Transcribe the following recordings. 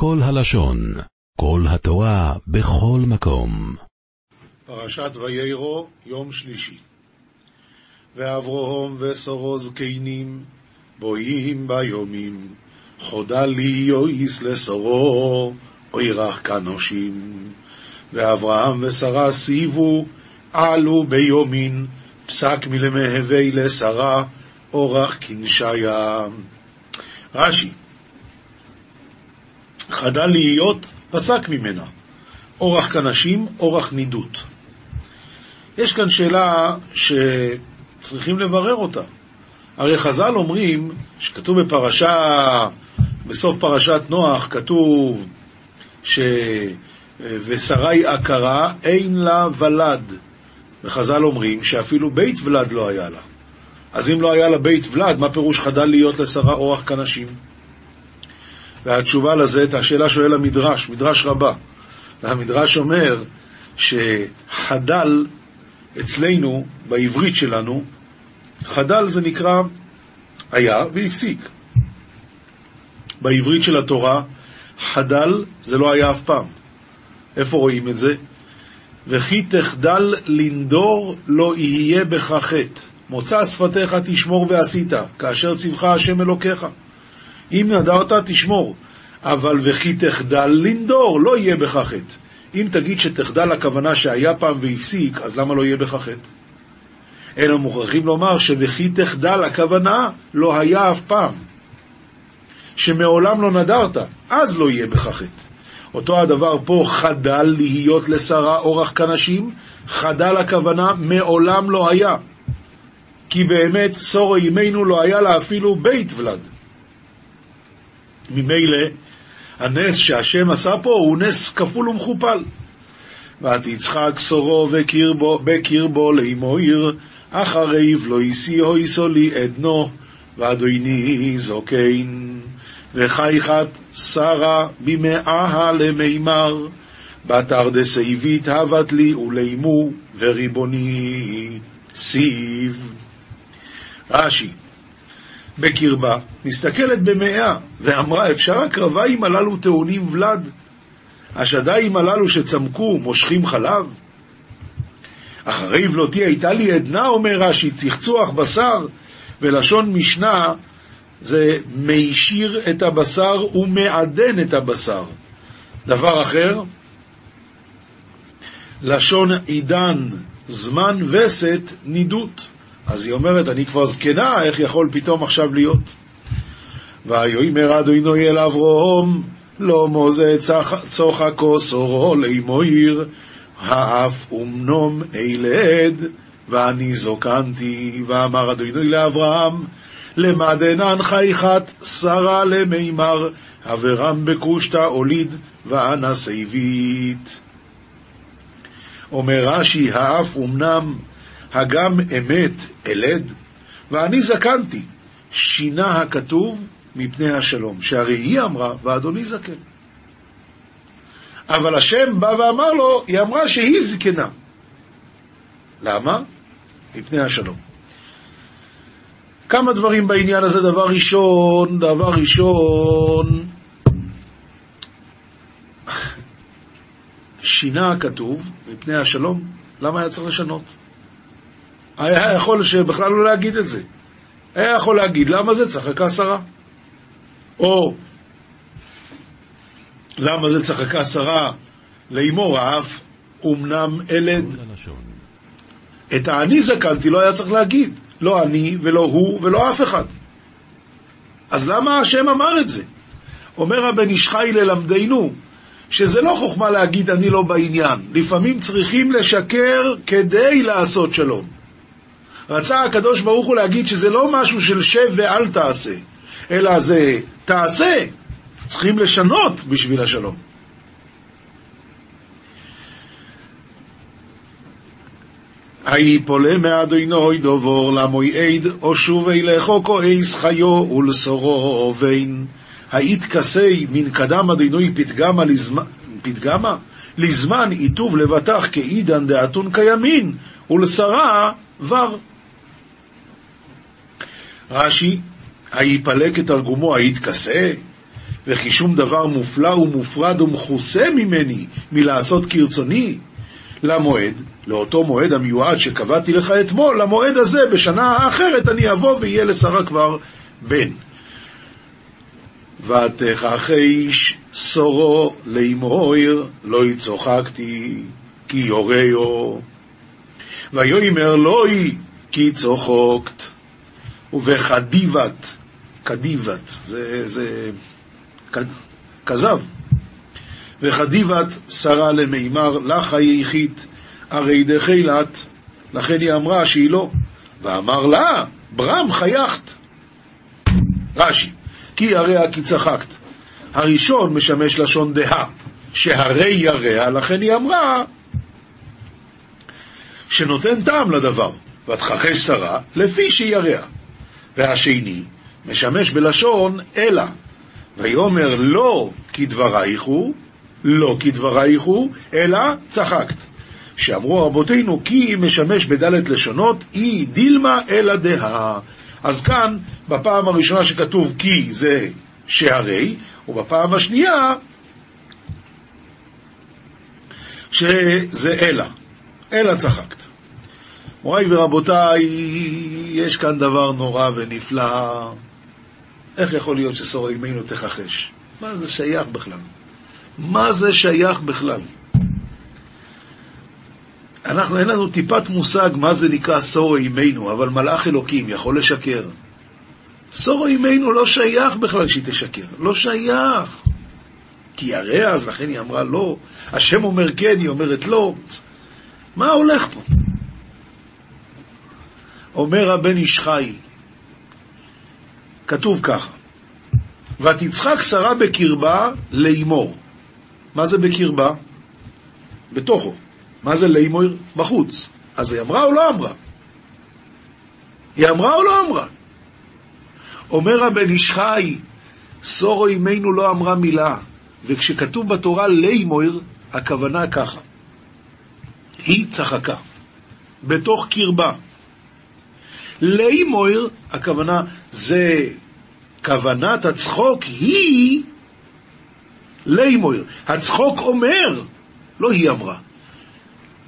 כל הלשון, כל התורה, בכל מקום. פרשת ויירו, יום שלישי. ואברהם ושרו זקנים, בואים ביומים, חודה לי יויס לשרו, אוירך כנושים. ואברהם ושרה סיבו, עלו ביומין, פסק מלמהבי לשרה, אורח כנשיה. רש"י, חדל להיות, פסק ממנה. אורח כנשים, אורח נידות. יש כאן שאלה שצריכים לברר אותה. הרי חז"ל אומרים, שכתוב בפרשה, בסוף פרשת נוח, כתוב ש... ושרי עקרה, אין לה ולד. וחז"ל אומרים שאפילו בית ולד לא היה לה. אז אם לא היה לה בית ולד, מה פירוש חדל להיות לשרה אורח כנשים? והתשובה לזה, את השאלה שואל המדרש, מדרש רבה. והמדרש אומר שחדל אצלנו, בעברית שלנו, חדל זה נקרא היה והפסיק. בעברית של התורה, חדל זה לא היה אף פעם. איפה רואים את זה? וכי תחדל לנדור לא יהיה בך חטא. מוצא שפתיך תשמור ועשית, כאשר ציווך השם אלוקיך. אם נדרת, תשמור. אבל וכי תחדל לנדור, לא יהיה בך חטא. אם תגיד שתחדל הכוונה שהיה פעם והפסיק, אז למה לא יהיה בך חטא? אלא מוכרחים לומר שוכי תחדל הכוונה לא היה אף פעם. שמעולם לא נדרת, אז לא יהיה בך חטא. אותו הדבר פה, חדל להיות לשרה אורח כנשים, חדל הכוונה מעולם לא היה. כי באמת, סורו ימינו לא היה לה אפילו בית ולד. ממילא, הנס שהשם עשה פה הוא נס כפול ומכופל. ותצחק סורו בקרבו, לאמו עיר, אחריו לא הסיעו איסולי עדנו, ואדוני זוקן. וחייכת שרה במאה למימר, בתר דסייבית הבת לי ולימו, וריבוני סיב. רש"י, בקרבה, מסתכלת במאה, ואמרה, אפשר הקרביים הללו טעונים ולד? השדיים הללו שצמקו, מושכים חלב? אחרי ולותי הייתה לי עדנה, אומר רש"י, צחצוח בשר, ולשון משנה זה מישיר את הבשר ומעדן את הבשר. דבר אחר, לשון עידן, זמן וסת, נידות. אז היא אומרת, אני כבר זקנה, איך יכול פתאום עכשיו להיות? ויאמר אדוני אל אברום, לא מוזה צוחקו סורו לאמו עיר, האף אומנום אילד, ואני זוקנתי, ואמר אדוני לאברהם, למדנן חייכת שרה למימר, אברם בקושתא הוליד, ואנה סייבית. אומר רש"י, האף אמנם הגם אמת אלד, ואני זקנתי, שינה הכתוב מפני השלום, שהרי היא אמרה, ואדוני זקן. אבל השם בא ואמר לו, היא אמרה שהיא זקנה. למה? מפני השלום. כמה דברים בעניין הזה, דבר ראשון, דבר ראשון, שינה הכתוב מפני השלום, למה היה צריך לשנות? היה יכול שבכלל לא להגיד את זה. היה יכול להגיד, למה זה צחקה שרה? או למה זה צחקה שרה לאמור האף אמנם אלד. את האני זקנתי לא היה צריך להגיד, לא אני ולא הוא ולא אף אחד. אז למה השם אמר את זה? אומר הבן איש חי ללמדנו, שזה לא חוכמה להגיד אני לא בעניין, לפעמים צריכים לשקר כדי לעשות שלום. רצה הקדוש ברוך הוא להגיד שזה לא משהו של שב ואל תעשה, אלא זה תעשה, צריכים לשנות בשביל השלום. היפולה מאדוני דובור למוי עד, או שוב אילכו כועס חיו ולסורו בין. היתכסי מן קדם אדוני פתגמה לזמן, פתגמה? לזמן עיטוב לבטח כעידן דאתון כימין, ולשרה ור. רש"י, היפלא כתרגומו היתכסה, וכי שום דבר מופלא ומופרד ומכוסה ממני מלעשות כרצוני, למועד, לאותו מועד המיועד שקבעתי לך אתמול, למועד הזה בשנה האחרת אני אבוא ויהיה לשרה כבר בן. ותכחש סורו לאמויר, לא יצוחקתי, כי יוריו. ויאמר לוי, כי צוחקת. ובחדיבת, קדיבת, זה, זה כזב. וחדיבת שרה למימר, לך היחית, הרי דחילת, לכן היא אמרה שהיא לא. ואמר לה, ברם חייכת. רש"י, כי ירע כי צחקת. הראשון משמש לשון דהה, שהרי ירע, לכן היא אמרה שנותן טעם לדבר, ותכחש שרה לפי שירע. והשני משמש בלשון אלא, ויאמר לא כדברייך הוא, לא כדברייך הוא, אלא צחקת. שאמרו רבותינו כי משמש בדלת לשונות, אי דילמה אלא דהה. אז כאן, בפעם הראשונה שכתוב כי זה שהרי, ובפעם השנייה שזה אלא, אלא צחקת. מוריי ורבותיי, יש כאן דבר נורא ונפלא. איך יכול להיות ששור אימנו תכחש? מה זה שייך בכלל? מה זה שייך בכלל? אנחנו, אין לנו טיפת מושג מה זה נקרא סור אימנו, אבל מלאך אלוקים יכול לשקר. סור אימנו לא שייך בכלל שהיא תשקר, לא שייך. כי ירא אז, לכן היא אמרה לא. השם אומר כן, היא אומרת לא. מה הולך פה? אומר הבן איש חי, כתוב ככה, ותצחק שרה בקרבה לאמור. מה זה בקרבה? בתוכו. מה זה לאמור? בחוץ. אז היא אמרה או לא אמרה? היא אמרה או לא אמרה? אומר הבן איש חי, סורו אמנו לא אמרה מילה, וכשכתוב בתורה לאמור, הכוונה ככה. היא צחקה, בתוך קרבה. לימויר, הכוונה, זה כוונת הצחוק היא לימויר. הצחוק אומר, לא היא אמרה.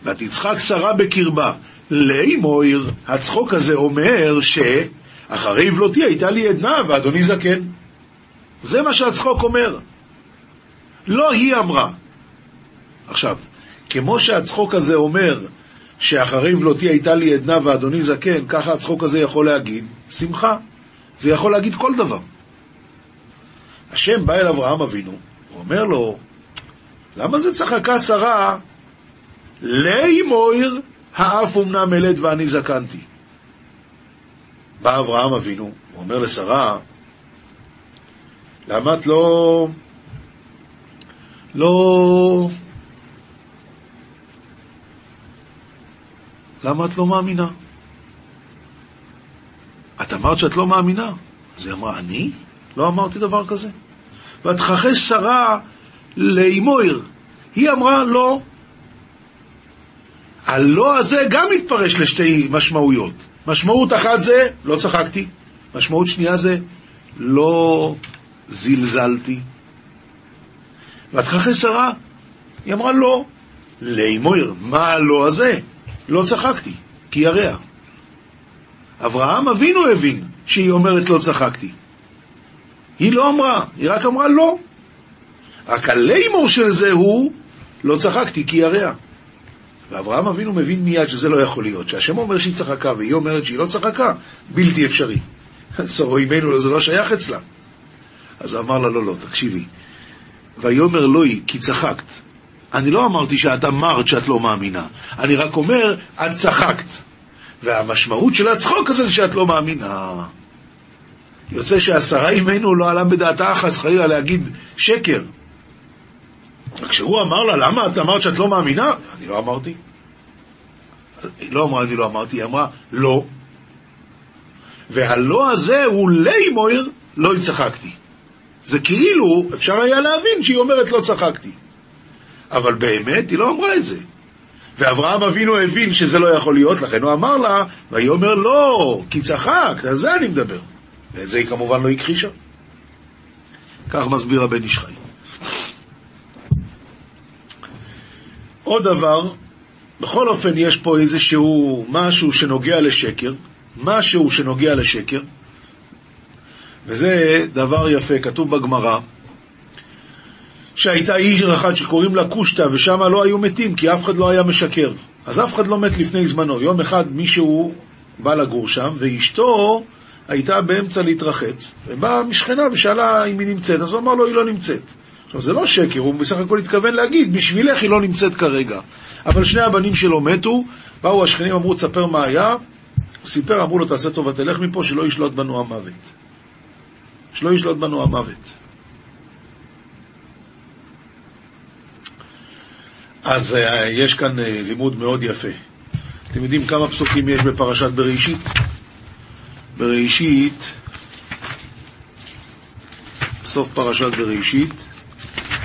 ותצחק שרה בקרבה. לימויר, הצחוק הזה אומר שאחרי יבלותי הייתה לי עדנה ואדוני זקן. זה מה שהצחוק אומר. לא היא אמרה. עכשיו, כמו שהצחוק הזה אומר שאחרי ולותי הייתה לי עדנה ואדוני זקן, ככה הצחוק הזה יכול להגיד, שמחה. זה יכול להגיד כל דבר. השם בא אל אברהם אבינו, הוא אומר לו, למה זה צחקה שרה לימויר האף אמנם אלד ואני זקנתי? בא אברהם אבינו, הוא אומר לשרה, למה את לא... לא... למה את לא מאמינה? את אמרת שאת לא מאמינה. אז היא אמרה, אני? לא אמרתי דבר כזה. ותכחש שרה לאמויר. היא אמרה, לא. הלא הזה גם מתפרש לשתי משמעויות. משמעות אחת זה, לא צחקתי. משמעות שנייה זה, לא זלזלתי. ותכחש שרה, היא אמרה לא. לאמויר, מה הלא הזה? לא צחקתי, כי ירע. אברהם אבינו הבין שהיא אומרת לא צחקתי. היא לא אמרה, היא רק אמרה לא. רק הלימור של זה הוא לא צחקתי כי ירע. ואברהם אבינו מבין מיד שזה לא יכול להיות, שהשם אומר שהיא צחקה והיא אומרת שהיא לא צחקה, בלתי אפשרי. סורו זה לא שייך אצלה. אז הוא אמר לה, לא, לא, תקשיבי. ויאמר לוי, כי צחקת. אני לא אמרתי שאת אמרת שאת לא מאמינה, אני רק אומר, את צחקת. והמשמעות של הצחוק הזה זה שאת לא מאמינה. יוצא שהשרה אימנו לא עלה בדעתה חס חלילה להגיד שקר. כשהוא אמר לה, למה את אמרת שאת לא מאמינה? אני לא אמרתי. היא לא אמרה, אני לא אמרתי, היא אמרה, לא. והלא הזה הוא לימויר, לא צחקתי. זה כאילו, אפשר היה להבין שהיא אומרת לא צחקתי. אבל באמת היא לא אמרה את זה. ואברהם אבינו הבין שזה לא יכול להיות, לכן הוא אמר לה, והיא אומר לא, כי צחק, על זה אני מדבר. ואת זה היא כמובן לא הכחישה. כך מסביר הבן איש חי. עוד דבר, בכל אופן יש פה איזשהו משהו שנוגע לשקר, משהו שנוגע לשקר, וזה דבר יפה, כתוב בגמרא, שהייתה עיר אחת שקוראים לה קושטא, ושם לא היו מתים, כי אף אחד לא היה משקר. אז אף אחד לא מת לפני זמנו. יום אחד מישהו בא לגור שם, ואשתו הייתה באמצע להתרחץ, ובאה משכנה ושאלה אם היא נמצאת, אז הוא אמר לו, היא לא נמצאת. עכשיו, זה לא שקר, הוא בסך הכל התכוון להגיד, בשבילך היא לא נמצאת כרגע. אבל שני הבנים שלו מתו, באו השכנים, אמרו, תספר מה היה, הוא סיפר, אמרו לו, תעשה טובה, תלך מפה, שלא ישלוט בנו המוות. שלא ישלוט בנו המוות. אז uh, יש כאן uh, לימוד מאוד יפה. אתם יודעים כמה פסוקים יש בפרשת בראשית? בראשית, סוף פרשת בראשית,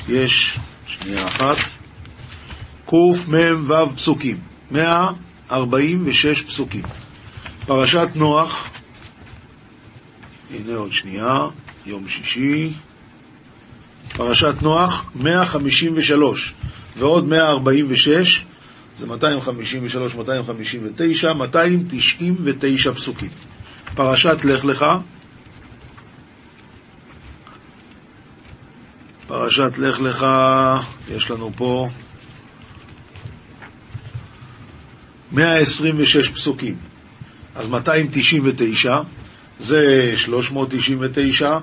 יש, שנייה אחת, קמ"ו פסוקים, 146 פסוקים. פרשת נוח, הנה עוד שנייה, יום שישי, פרשת נוח, 153, ועוד 146, זה 253, 259, 299 פסוקים. פרשת לך לך, פרשת לך לך, יש לנו פה 126 פסוקים. אז 299 זה 399,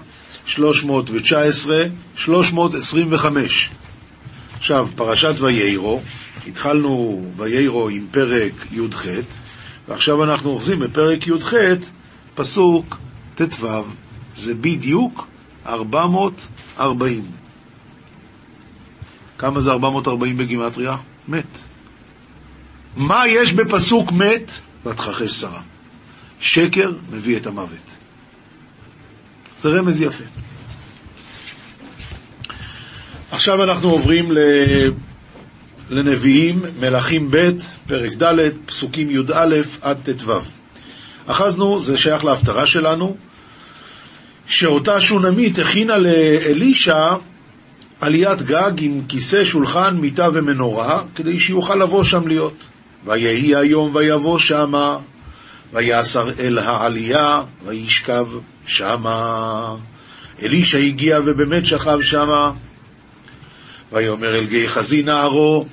319, 325. עכשיו, פרשת ויירו, התחלנו ויירו עם פרק י"ח, ועכשיו אנחנו אוחזים בפרק י"ח, פסוק ט"ו, זה בדיוק 440. כמה זה 440 בגימטריה? מת. מה יש בפסוק מת? ותכחש שרה. שקר מביא את המוות. זה רמז יפה. עכשיו אנחנו עוברים לנביאים, מלכים ב', פרק ד', פסוקים י"א עד ט"ו. אחזנו, זה שייך להפטרה שלנו, שאותה שונמית הכינה לאלישע עליית גג עם כיסא, שולחן, מיטה ומנורה, כדי שיוכל לבוא שם להיות. ויהי היום ויבוא שמה, ויסר אל העלייה, וישכב שמה. אלישע הגיע ובאמת שכב שמה. ויאמר אל גיחזי נערו,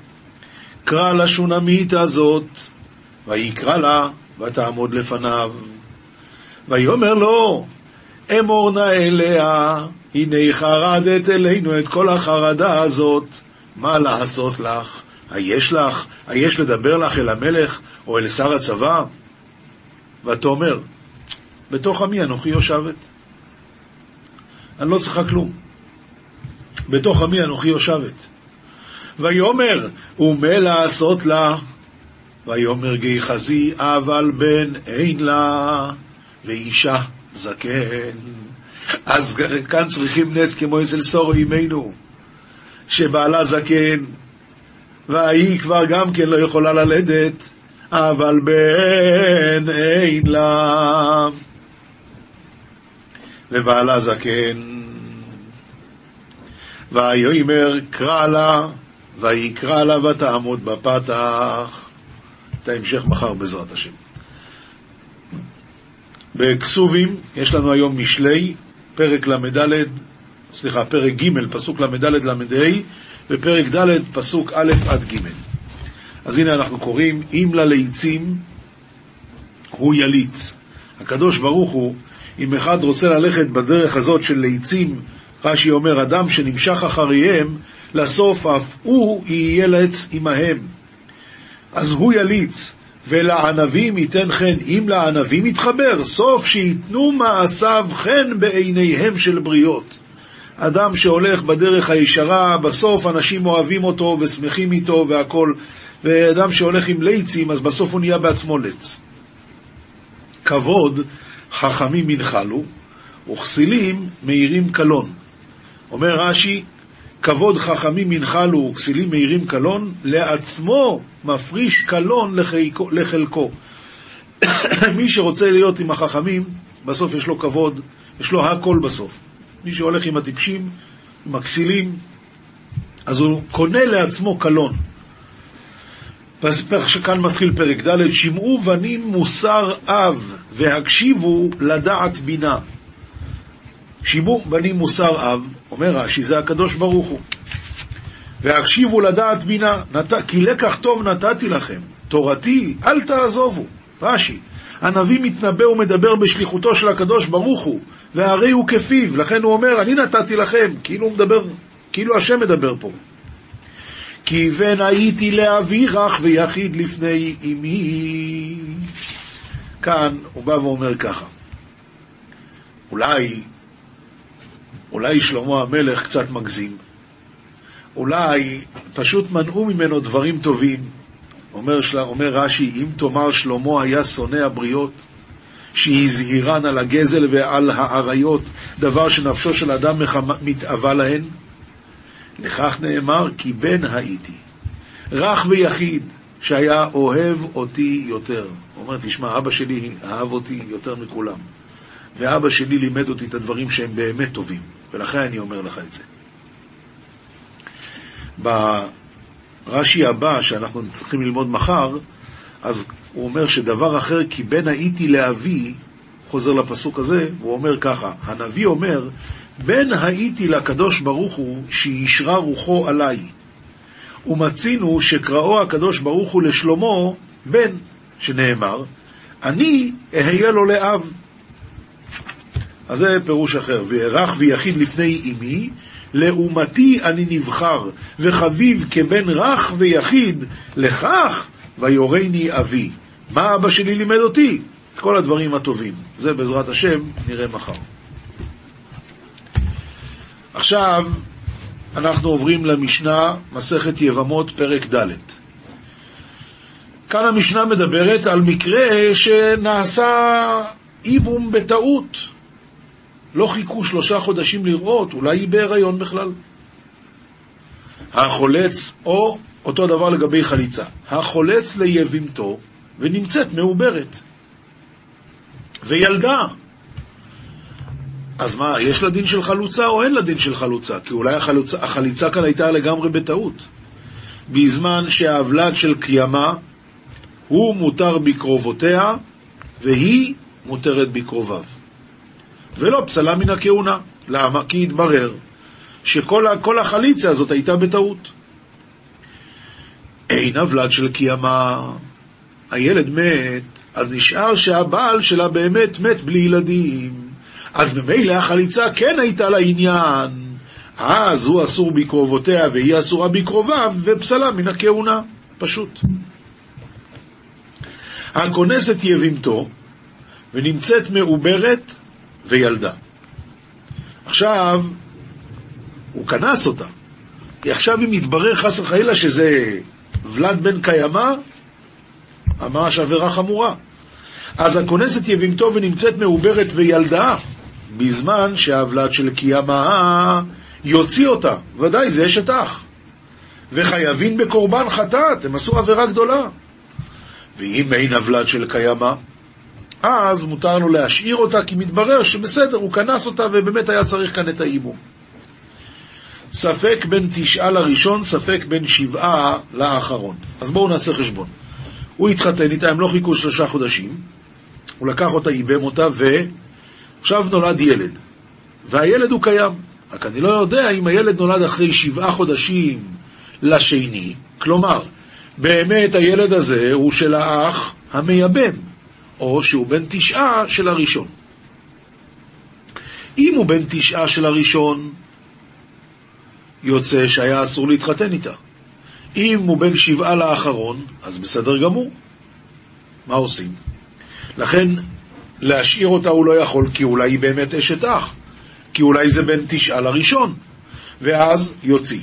קרא לשונמית הזאת, ויקרא לה, ותעמוד לפניו. ויאמר לו, אמור נא אליה, הנה חרדת אלינו את כל החרדה הזאת, מה לעשות לך? היש לך? היש לדבר לך אל המלך או אל שר הצבא? ותאמר, בתוך עמי אנוכי יושבת. אני לא צריכה כלום. בתוך עמי אנוכי יושבת. ויאמר, ומה לעשות לה? ויאמר גיחזי, אבל בן אין לה, ואישה זקן. אז כאן צריכים נס כמו אצל סורו אמנו, שבעלה זקן, והיא כבר גם כן לא יכולה ללדת, אבל בן אין לה. ובעלה זקן. ויאמר קרא לה, ויקרא לה ותעמוד בפתח. את ההמשך מחר בעזרת השם. בכסובים יש לנו היום משלי, פרק ל"ד, סליחה, פרק ג', פסוק ל"ד ל"ה, ופרק ד', פסוק א' עד ג'. אז הנה אנחנו קוראים, אם לליצים הוא יליץ. הקדוש ברוך הוא, אם אחד רוצה ללכת בדרך הזאת של ליצים, רש"י אומר, אדם שנמשך אחריהם, לסוף אף הוא יהיה לץ עמהם. אז הוא יליץ, ולענבים ייתן חן, אם לענבים יתחבר, סוף שייתנו מעשיו חן בעיניהם של בריות. אדם שהולך בדרך הישרה, בסוף אנשים אוהבים אותו ושמחים איתו והכול, ואדם שהולך עם ליצים, אז בסוף הוא נהיה בעצמו לץ. כבוד חכמים ינחלו, וכסילים מאירים קלון. אומר רש"י, כבוד חכמים ינחלו וכסילים מאירים קלון, לעצמו מפריש קלון לחלקו. מי שרוצה להיות עם החכמים, בסוף יש לו כבוד, יש לו הכל בסוף. מי שהולך עם הטיפשים, עם הכסילים, אז הוא קונה לעצמו קלון. כאן מתחיל פרק ד', שמעו בנים מוסר אב והקשיבו לדעת בינה. שמעו בנים מוסר אב, אומר רש"י, זה הקדוש ברוך הוא. והקשיבו לדעת בינה, נת... כי לקח טוב נתתי לכם, תורתי אל תעזובו. רש"י, הנביא מתנבא ומדבר בשליחותו של הקדוש ברוך הוא, והרי הוא כפיו, לכן הוא אומר, אני נתתי לכם, כאילו הוא מדבר, כאילו השם מדבר פה. כי בן הייתי לאבי רך ויחיד לפני אמי. כאן הוא בא ואומר ככה, אולי, אולי שלמה המלך קצת מגזים, אולי פשוט מנעו ממנו דברים טובים. אומר, של... אומר רש"י, אם תאמר שלמה היה שונא הבריות, שהזהירן על הגזל ועל האריות, דבר שנפשו של אדם מתאווה להן, לכך נאמר כי בן הייתי, רך ויחיד, שהיה אוהב אותי יותר. הוא אומר, תשמע, אבא שלי אהב אותי יותר מכולם, ואבא שלי לימד אותי את הדברים שהם באמת טובים, ולכן אני אומר לך את זה. ברש"י הבא, שאנחנו צריכים ללמוד מחר, אז הוא אומר שדבר אחר, כי בן הייתי לאבי, חוזר לפסוק הזה, הוא אומר ככה, הנביא אומר, בן הייתי לקדוש ברוך הוא, שישרה רוחו עליי. ומצינו שקראו הקדוש ברוך הוא לשלמה בן, שנאמר, אני אהיה לו לאב. אז זה פירוש אחר, וארך ויחיד לפני אמי, לעומתי אני נבחר, וחביב כבן רך ויחיד, לכך ויורני אבי. מה אבא שלי לימד אותי? את כל הדברים הטובים. זה בעזרת השם נראה מחר. עכשיו אנחנו עוברים למשנה, מסכת יבמות, פרק ד'. כאן המשנה מדברת על מקרה שנעשה איבום בטעות. לא חיכו שלושה חודשים לראות, אולי היא בהיריון בכלל. החולץ, או אותו דבר לגבי חליצה, החולץ ליבימתו ונמצאת מעוברת. וילדה, אז מה, יש לה דין של חלוצה או אין לה דין של חלוצה? כי אולי החלוצה, החליצה כאן הייתה לגמרי בטעות. בזמן שהאבלד של קיימה הוא מותר בקרובותיה והיא מותרת בקרוביו. ולא פסלה מן הכהונה. למה? כי התברר שכל החליצה הזאת הייתה בטעות. אין אבלד של קיימה, הילד מת, אז נשאר שהבעל שלה באמת מת בלי ילדים. אז ממילא החליצה כן הייתה לה עניין. אז הוא אסור בקרובותיה והיא אסורה בקרוביו, ופסלה מן הכהונה. פשוט. הכונסת יבימתו, ונמצאת מעוברת וילדה. עכשיו, הוא כנס אותה. עכשיו אם יתברר חס וחלילה שזה ולד בן קיימא, ממש עבירה חמורה. אז הכונסת יבימתו ונמצאת מעוברת וילדה, בזמן שהוולד של קיימא יוציא אותה. ודאי, זה אשת אח. וחייבים בקורבן חטאת, הם עשו עבירה גדולה. ואם אין הוולד של קיימא, אז מותר לו להשאיר אותה, כי מתברר שבסדר, הוא כנס אותה ובאמת היה צריך כאן את האיבום. ספק בין תשעה לראשון, ספק בין שבעה לאחרון. אז בואו נעשה חשבון. הוא התחתן איתה, הם לא חיכו שלושה חודשים, הוא לקח אותה, איבם אותה, ועכשיו נולד ילד. והילד הוא קיים. רק אני לא יודע אם הילד נולד אחרי שבעה חודשים לשני, כלומר, באמת הילד הזה הוא של האח המייבם, או שהוא בן תשעה של הראשון. אם הוא בן תשעה של הראשון, יוצא שהיה אסור להתחתן איתה. אם הוא בן שבעה לאחרון, אז בסדר גמור. מה עושים? לכן, להשאיר אותה הוא לא יכול, כי אולי היא באמת אשת אח. כי אולי זה בין תשעה לראשון. ואז יוציא.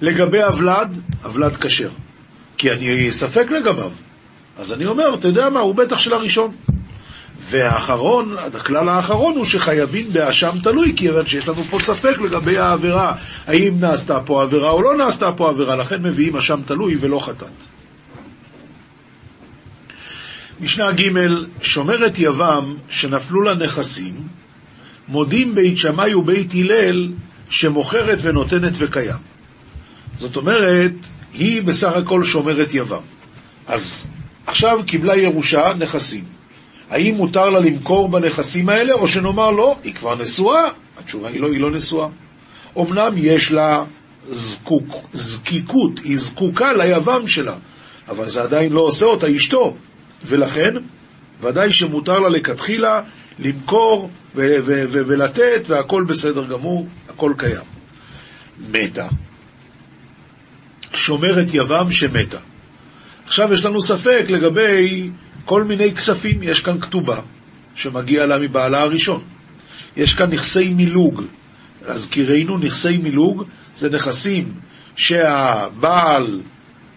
לגבי הוולד, הוולד כשר. כי אני ספק לגביו. אז אני אומר, אתה יודע מה, הוא בטח של הראשון. והאחרון, הכלל האחרון הוא שחייבים באשם תלוי, כיוון שיש לנו פה ספק לגבי העבירה, האם נעשתה פה עבירה או לא נעשתה פה עבירה, לכן מביאים אשם תלוי ולא חטאת. משנה ג' שומרת יבם שנפלו לה נכסים, מודים בית שמאי ובית הלל שמוכרת ונותנת וקיים. זאת אומרת, היא בסך הכל שומרת יבם. אז עכשיו קיבלה ירושה נכסים. האם מותר לה למכור בנכסים האלה, או שנאמר לא, היא כבר נשואה? התשובה היא לא, היא לא נשואה. אמנם יש לה זקוק, זקיקות, היא זקוקה ליבם שלה, אבל זה עדיין לא עושה אותה אשתו, ולכן ודאי שמותר לה לכתחילה למכור ו- ו- ו- ולתת, והכל בסדר גמור, הכל קיים. מתה. שומרת יבם שמתה. עכשיו יש לנו ספק לגבי כל מיני כספים, יש כאן כתובה שמגיע לה מבעלה הראשון. יש כאן נכסי מילוג. להזכירנו, נכסי מילוג זה נכסים שהבעל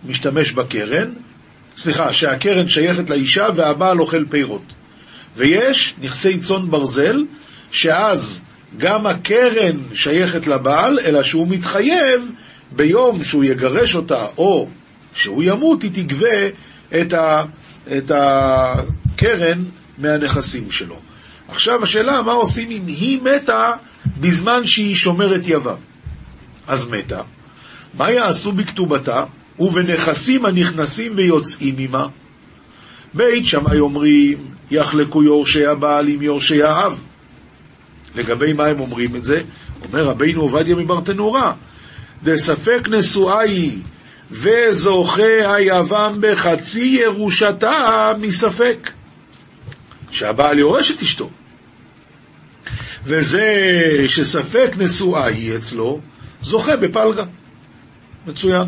משתמש בקרן, סליחה, שהקרן שייכת לאישה והבעל אוכל פירות. ויש נכסי צאן ברזל, שאז גם הקרן שייכת לבעל, אלא שהוא מתחייב ביום שהוא יגרש אותה או שהוא ימות, היא תגבה את, ה, את הקרן מהנכסים שלו. עכשיו השאלה, מה עושים אם היא מתה בזמן שהיא שומרת יבם? אז מתה. מה יעשו בכתובתה ובנכסים הנכנסים ויוצאים עמה? בית שמאי אומרים, יחלקו יורשי הבעל עם יורשי האב. לגבי מה הם אומרים את זה? אומר רבינו עובדיה מברטנורה, דספק נשואה היא וזוכה היבם בחצי ירושתה מספק. שהבעל יורש את אשתו. וזה שספק נשואה היא אצלו, זוכה בפלגה. מצוין.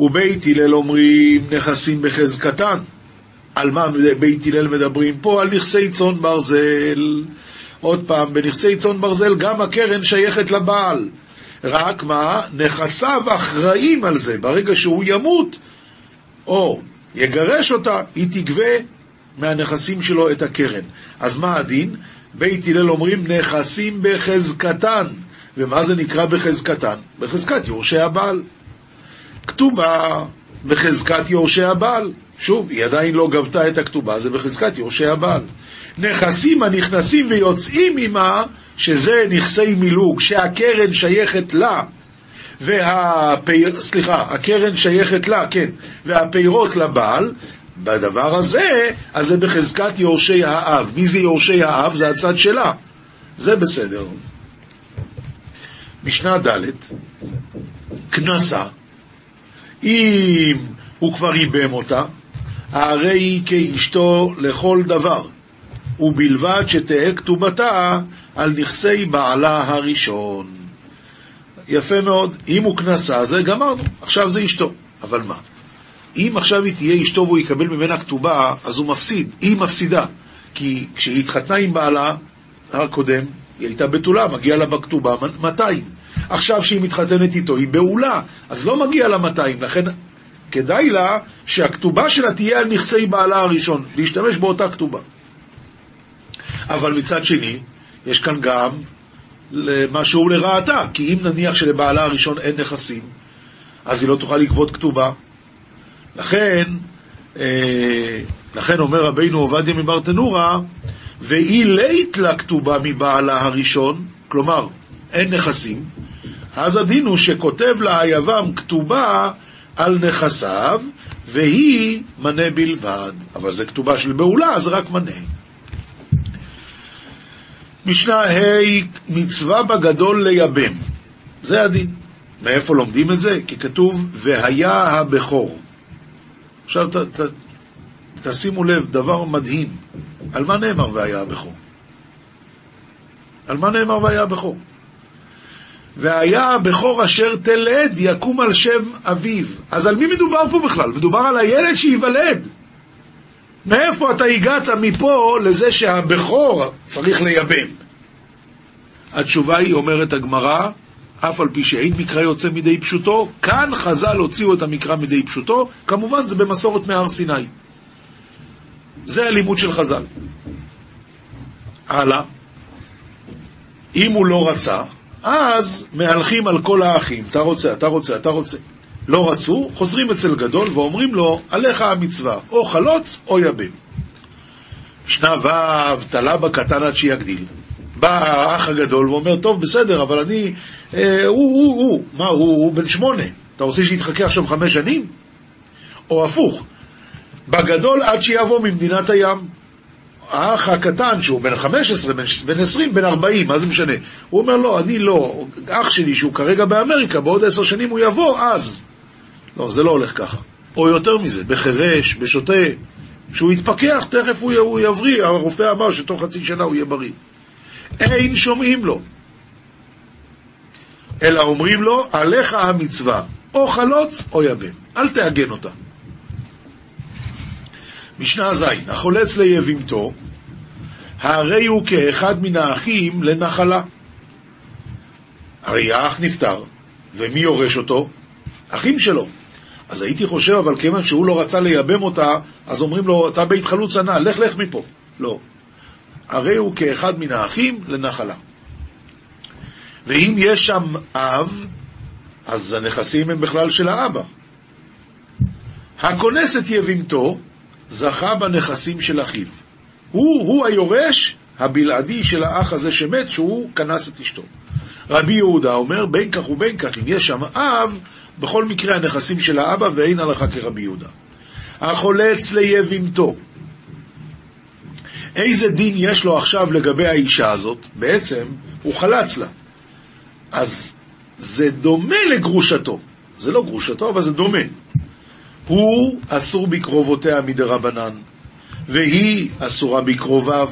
ובית הלל אומרים נכסים בחזקתן. על מה בית הלל מדברים פה? על נכסי צאן ברזל. עוד פעם, בנכסי צאן ברזל גם הקרן שייכת לבעל. רק מה? נכסיו אחראים על זה. ברגע שהוא ימות, או יגרש אותה, היא תגבה מהנכסים שלו את הקרן. אז מה הדין? בית הלל אומרים נכסים בחזקתן. ומה זה נקרא בחזקתן? בחזקת יורשי הבעל. כתובה בחזקת יורשי הבעל. שוב, היא עדיין לא גבתה את הכתובה, זה בחזקת יורשי הבעל. נכסים הנכנסים ויוצאים עמה, שזה נכסי מילוג, שהקרן שייכת לה, והפיר... סליחה, הקרן שייכת לה, כן, והפירות לבעל, בדבר הזה, אז זה בחזקת יורשי האב. מי זה יורשי האב? זה הצד שלה. זה בסדר. משנה ד' כנסה, אם הוא כבר ייבם אותה, הרי היא כאשתו לכל דבר, ובלבד שתהא כתובתה על נכסי בעלה הראשון. יפה מאוד, אם הוא כנסה, זה גמרנו, עכשיו זה אשתו. אבל מה? אם עכשיו היא תהיה אשתו והוא יקבל ממנה כתובה, אז הוא מפסיד, היא מפסידה. כי כשהיא התחתנה עם בעלה הקודם, היא הייתה בתולה, מגיע לה בכתובה 200. עכשיו שהיא מתחתנת איתו, היא בעולה, אז לא מגיע לה 200, לכן כדאי לה שהכתובה שלה תהיה על נכסי בעלה הראשון, להשתמש באותה כתובה. אבל מצד שני, יש כאן גם משהו לרעתה, כי אם נניח שלבעלה הראשון אין נכסים, אז היא לא תוכל לגבות כתובה. לכן, אה, לכן אומר רבינו עובדיה מברטנורה, ואי לית לה כתובה מבעלה הראשון, כלומר, אין נכסים, אז הדין הוא שכותב לה היבם כתובה על נכסיו, והיא מנה בלבד. אבל זה כתובה של בעולה, אז רק מנה. משנה ה' מצווה בגדול לייבם. זה הדין. מאיפה לומדים את זה? כי כתוב, והיה הבכור. עכשיו ת, ת, תשימו לב, דבר מדהים. על מה נאמר והיה הבכור? על מה נאמר והיה הבכור? והיה הבכור אשר תלד יקום על שם אביו. אז על מי מדובר פה בכלל? מדובר על הילד שייוולד. מאיפה אתה הגעת מפה לזה שהבכור צריך לייבם? התשובה היא, אומרת הגמרא, אף על פי שאין מקרא יוצא מדי פשוטו, כאן חז"ל הוציאו את המקרא מדי פשוטו, כמובן זה במסורת מהר סיני. זה הלימוד של חז"ל. הלאה. אם הוא לא רצה, אז מהלכים על כל האחים, אתה רוצה, אתה רוצה, אתה רוצה. לא רצו, חוזרים אצל גדול ואומרים לו, עליך המצווה, או חלוץ או יבם. משנה ו' תלה בקטן עד שיגדיל. בא האח הגדול ואומר, טוב, בסדר, אבל אני... אה, הוא, הוא, הוא. מה, הוא, הוא בן שמונה. אתה רוצה שיתחכה עכשיו חמש שנים? או הפוך, בגדול עד שיבוא ממדינת הים. האח הקטן, שהוא בן 15, בן 20, בן 40, מה זה משנה? הוא אומר, לא, אני לא. אח שלי, שהוא כרגע באמריקה, בעוד עשר שנים הוא יבוא, אז. לא, זה לא הולך ככה. או יותר מזה, בחירש, בשוטה. כשהוא יתפכח, תכף הוא, הוא יבריא. הרופא אמר שתוך חצי שנה הוא יהיה בריא. אין שומעים לו. אלא אומרים לו, עליך המצווה, או חלוץ או יבם. אל תעגן אותה. משנה ז' החולץ ליבימתו, הרי הוא כאחד מן האחים לנחלה. הרי האח נפטר, ומי יורש אותו? אחים שלו. אז הייתי חושב, אבל כיוון שהוא לא רצה לייבם אותה, אז אומרים לו, אתה בית חלוץ ענה, לך לך מפה. לא. הרי הוא כאחד מן האחים לנחלה. ואם יש שם אב, אז הנכסים הם בכלל של האבא. הכונס את יבימתו, זכה בנכסים של אחיו. הוא, הוא היורש הבלעדי של האח הזה שמת, שהוא כנס את אשתו. רבי יהודה אומר, בין כך ובין כך, אם יש שם אב, בכל מקרה הנכסים של האבא, ואין הלכה כרבי יהודה. החולץ ליבימתו. איזה דין יש לו עכשיו לגבי האישה הזאת? בעצם, הוא חלץ לה. אז זה דומה לגרושתו. זה לא גרושתו, אבל זה דומה. הוא אסור בקרובותיה מדרבנן, והיא אסורה בקרוביו,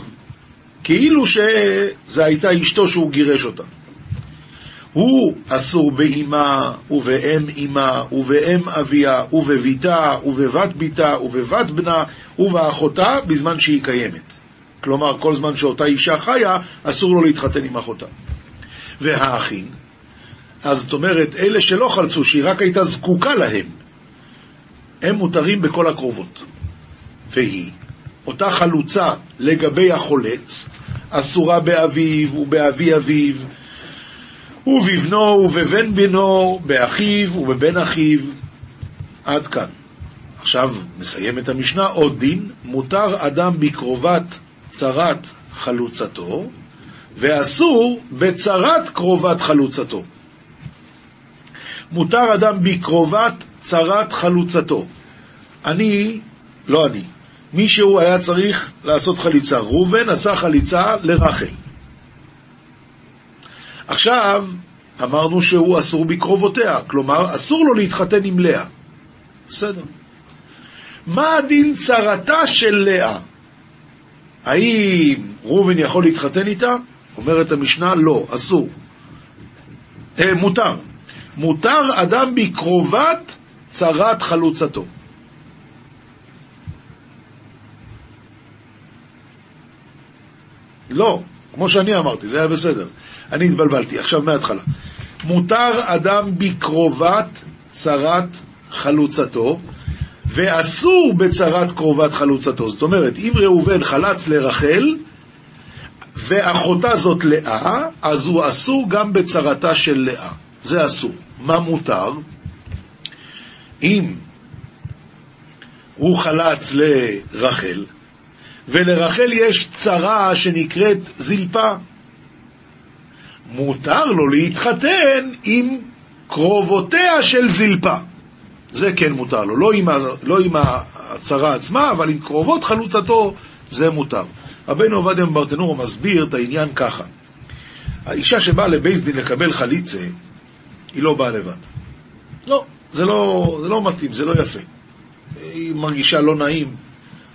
כאילו שזו הייתה אשתו שהוא גירש אותה. הוא אסור באמה, ובאם אמה, ובאם אביה, ובביתה, ובבת ביתה, ובבת בנה, ובאחותה, בזמן שהיא קיימת. כלומר, כל זמן שאותה אישה חיה, אסור לו להתחתן עם אחותה. והאחים, אז זאת אומרת, אלה שלא חלצו, שהיא רק הייתה זקוקה להם, הם מותרים בכל הקרובות. והיא, אותה חלוצה לגבי החולץ, אסורה באביו ובאבי אביו, ובבנו ובבן בנו, באחיו ובבן אחיו. עד כאן. עכשיו נסיים את המשנה, עוד דין, מותר אדם בקרובת צרת חלוצתו, ואסור בצרת קרובת חלוצתו. מותר אדם בקרובת צרת חלוצתו. אני, לא אני, מישהו היה צריך לעשות חליצה. ראובן עשה חליצה לרחל. עכשיו, אמרנו שהוא אסור בקרובותיה, כלומר, אסור לו להתחתן עם לאה. בסדר. מה הדין צרתה של לאה? האם ראובן יכול להתחתן איתה? אומרת המשנה, לא, אסור. אה, מותר. מותר אדם בקרובת צרת חלוצתו. לא, כמו שאני אמרתי, זה היה בסדר. אני התבלבלתי, עכשיו מההתחלה. מותר אדם בקרובת צרת חלוצתו, ואסור בצרת קרובת חלוצתו. זאת אומרת, אם ראובן חלץ לרחל, ואחותה זאת לאה, אז הוא אסור גם בצרתה של לאה. זה אסור. מה מותר? אם הוא חלץ לרחל, ולרחל יש צרה שנקראת זלפה, מותר לו להתחתן עם קרובותיה של זלפה. זה כן מותר לו, לא עם, לא הצרה עצמה, אבל עם קרובות חלוצתו זה מותר. רבנו עובדיה מברטנור מסביר את העניין ככה: האישה שבאה לבייס דין לקבל חליצה, היא לא באה לבד. לא, זה לא, זה לא מתאים, זה לא יפה. היא מרגישה לא נעים,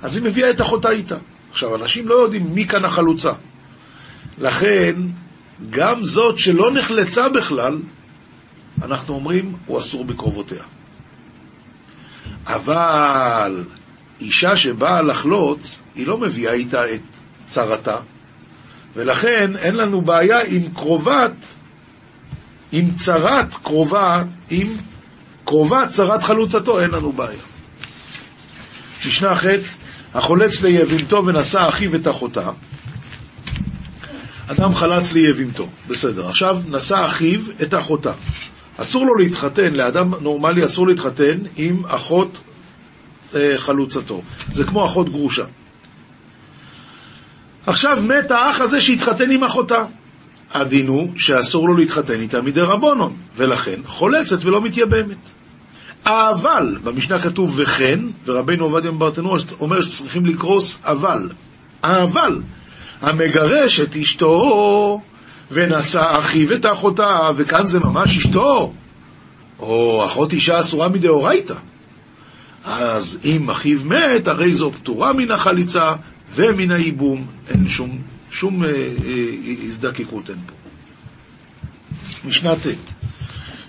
אז היא מביאה את אחותה איתה. עכשיו, אנשים לא יודעים מי כאן החלוצה. לכן, גם זאת שלא נחלצה בכלל, אנחנו אומרים, הוא אסור בקרובותיה. אבל אישה שבאה לחלוץ, היא לא מביאה איתה את צרתה, ולכן אין לנו בעיה עם קרובת, עם צרת קרובה, עם קרובת צרת חלוצתו, אין לנו בעיה. משנה ח' החולץ ליבימתו ונשא אחיו את אחותה. אדם חלץ ליבימתו, בסדר. עכשיו נשא אחיו את אחותה. אסור לו להתחתן, לאדם נורמלי אסור להתחתן עם אחות אה, חלוצתו. זה כמו אחות גרושה. עכשיו מת האח הזה שהתחתן עם אחותה. הדין הוא שאסור לו להתחתן איתה מדי רבונון, ולכן חולצת ולא מתייבמת. אבל, במשנה כתוב וכן, ורבינו עובדיה מברטנור אומר שצריכים לקרוס אבל. אבל, המגרש את אשתו ונשא אחיו את אחותה, וכאן זה ממש אשתו, או אחות אישה אסורה מדאורייתא. אז אם אחיו מת, הרי זו פטורה מן החליצה ומן הייבום, אין שום, שום אה, אה, הזדקקות אין פה. משנה ט'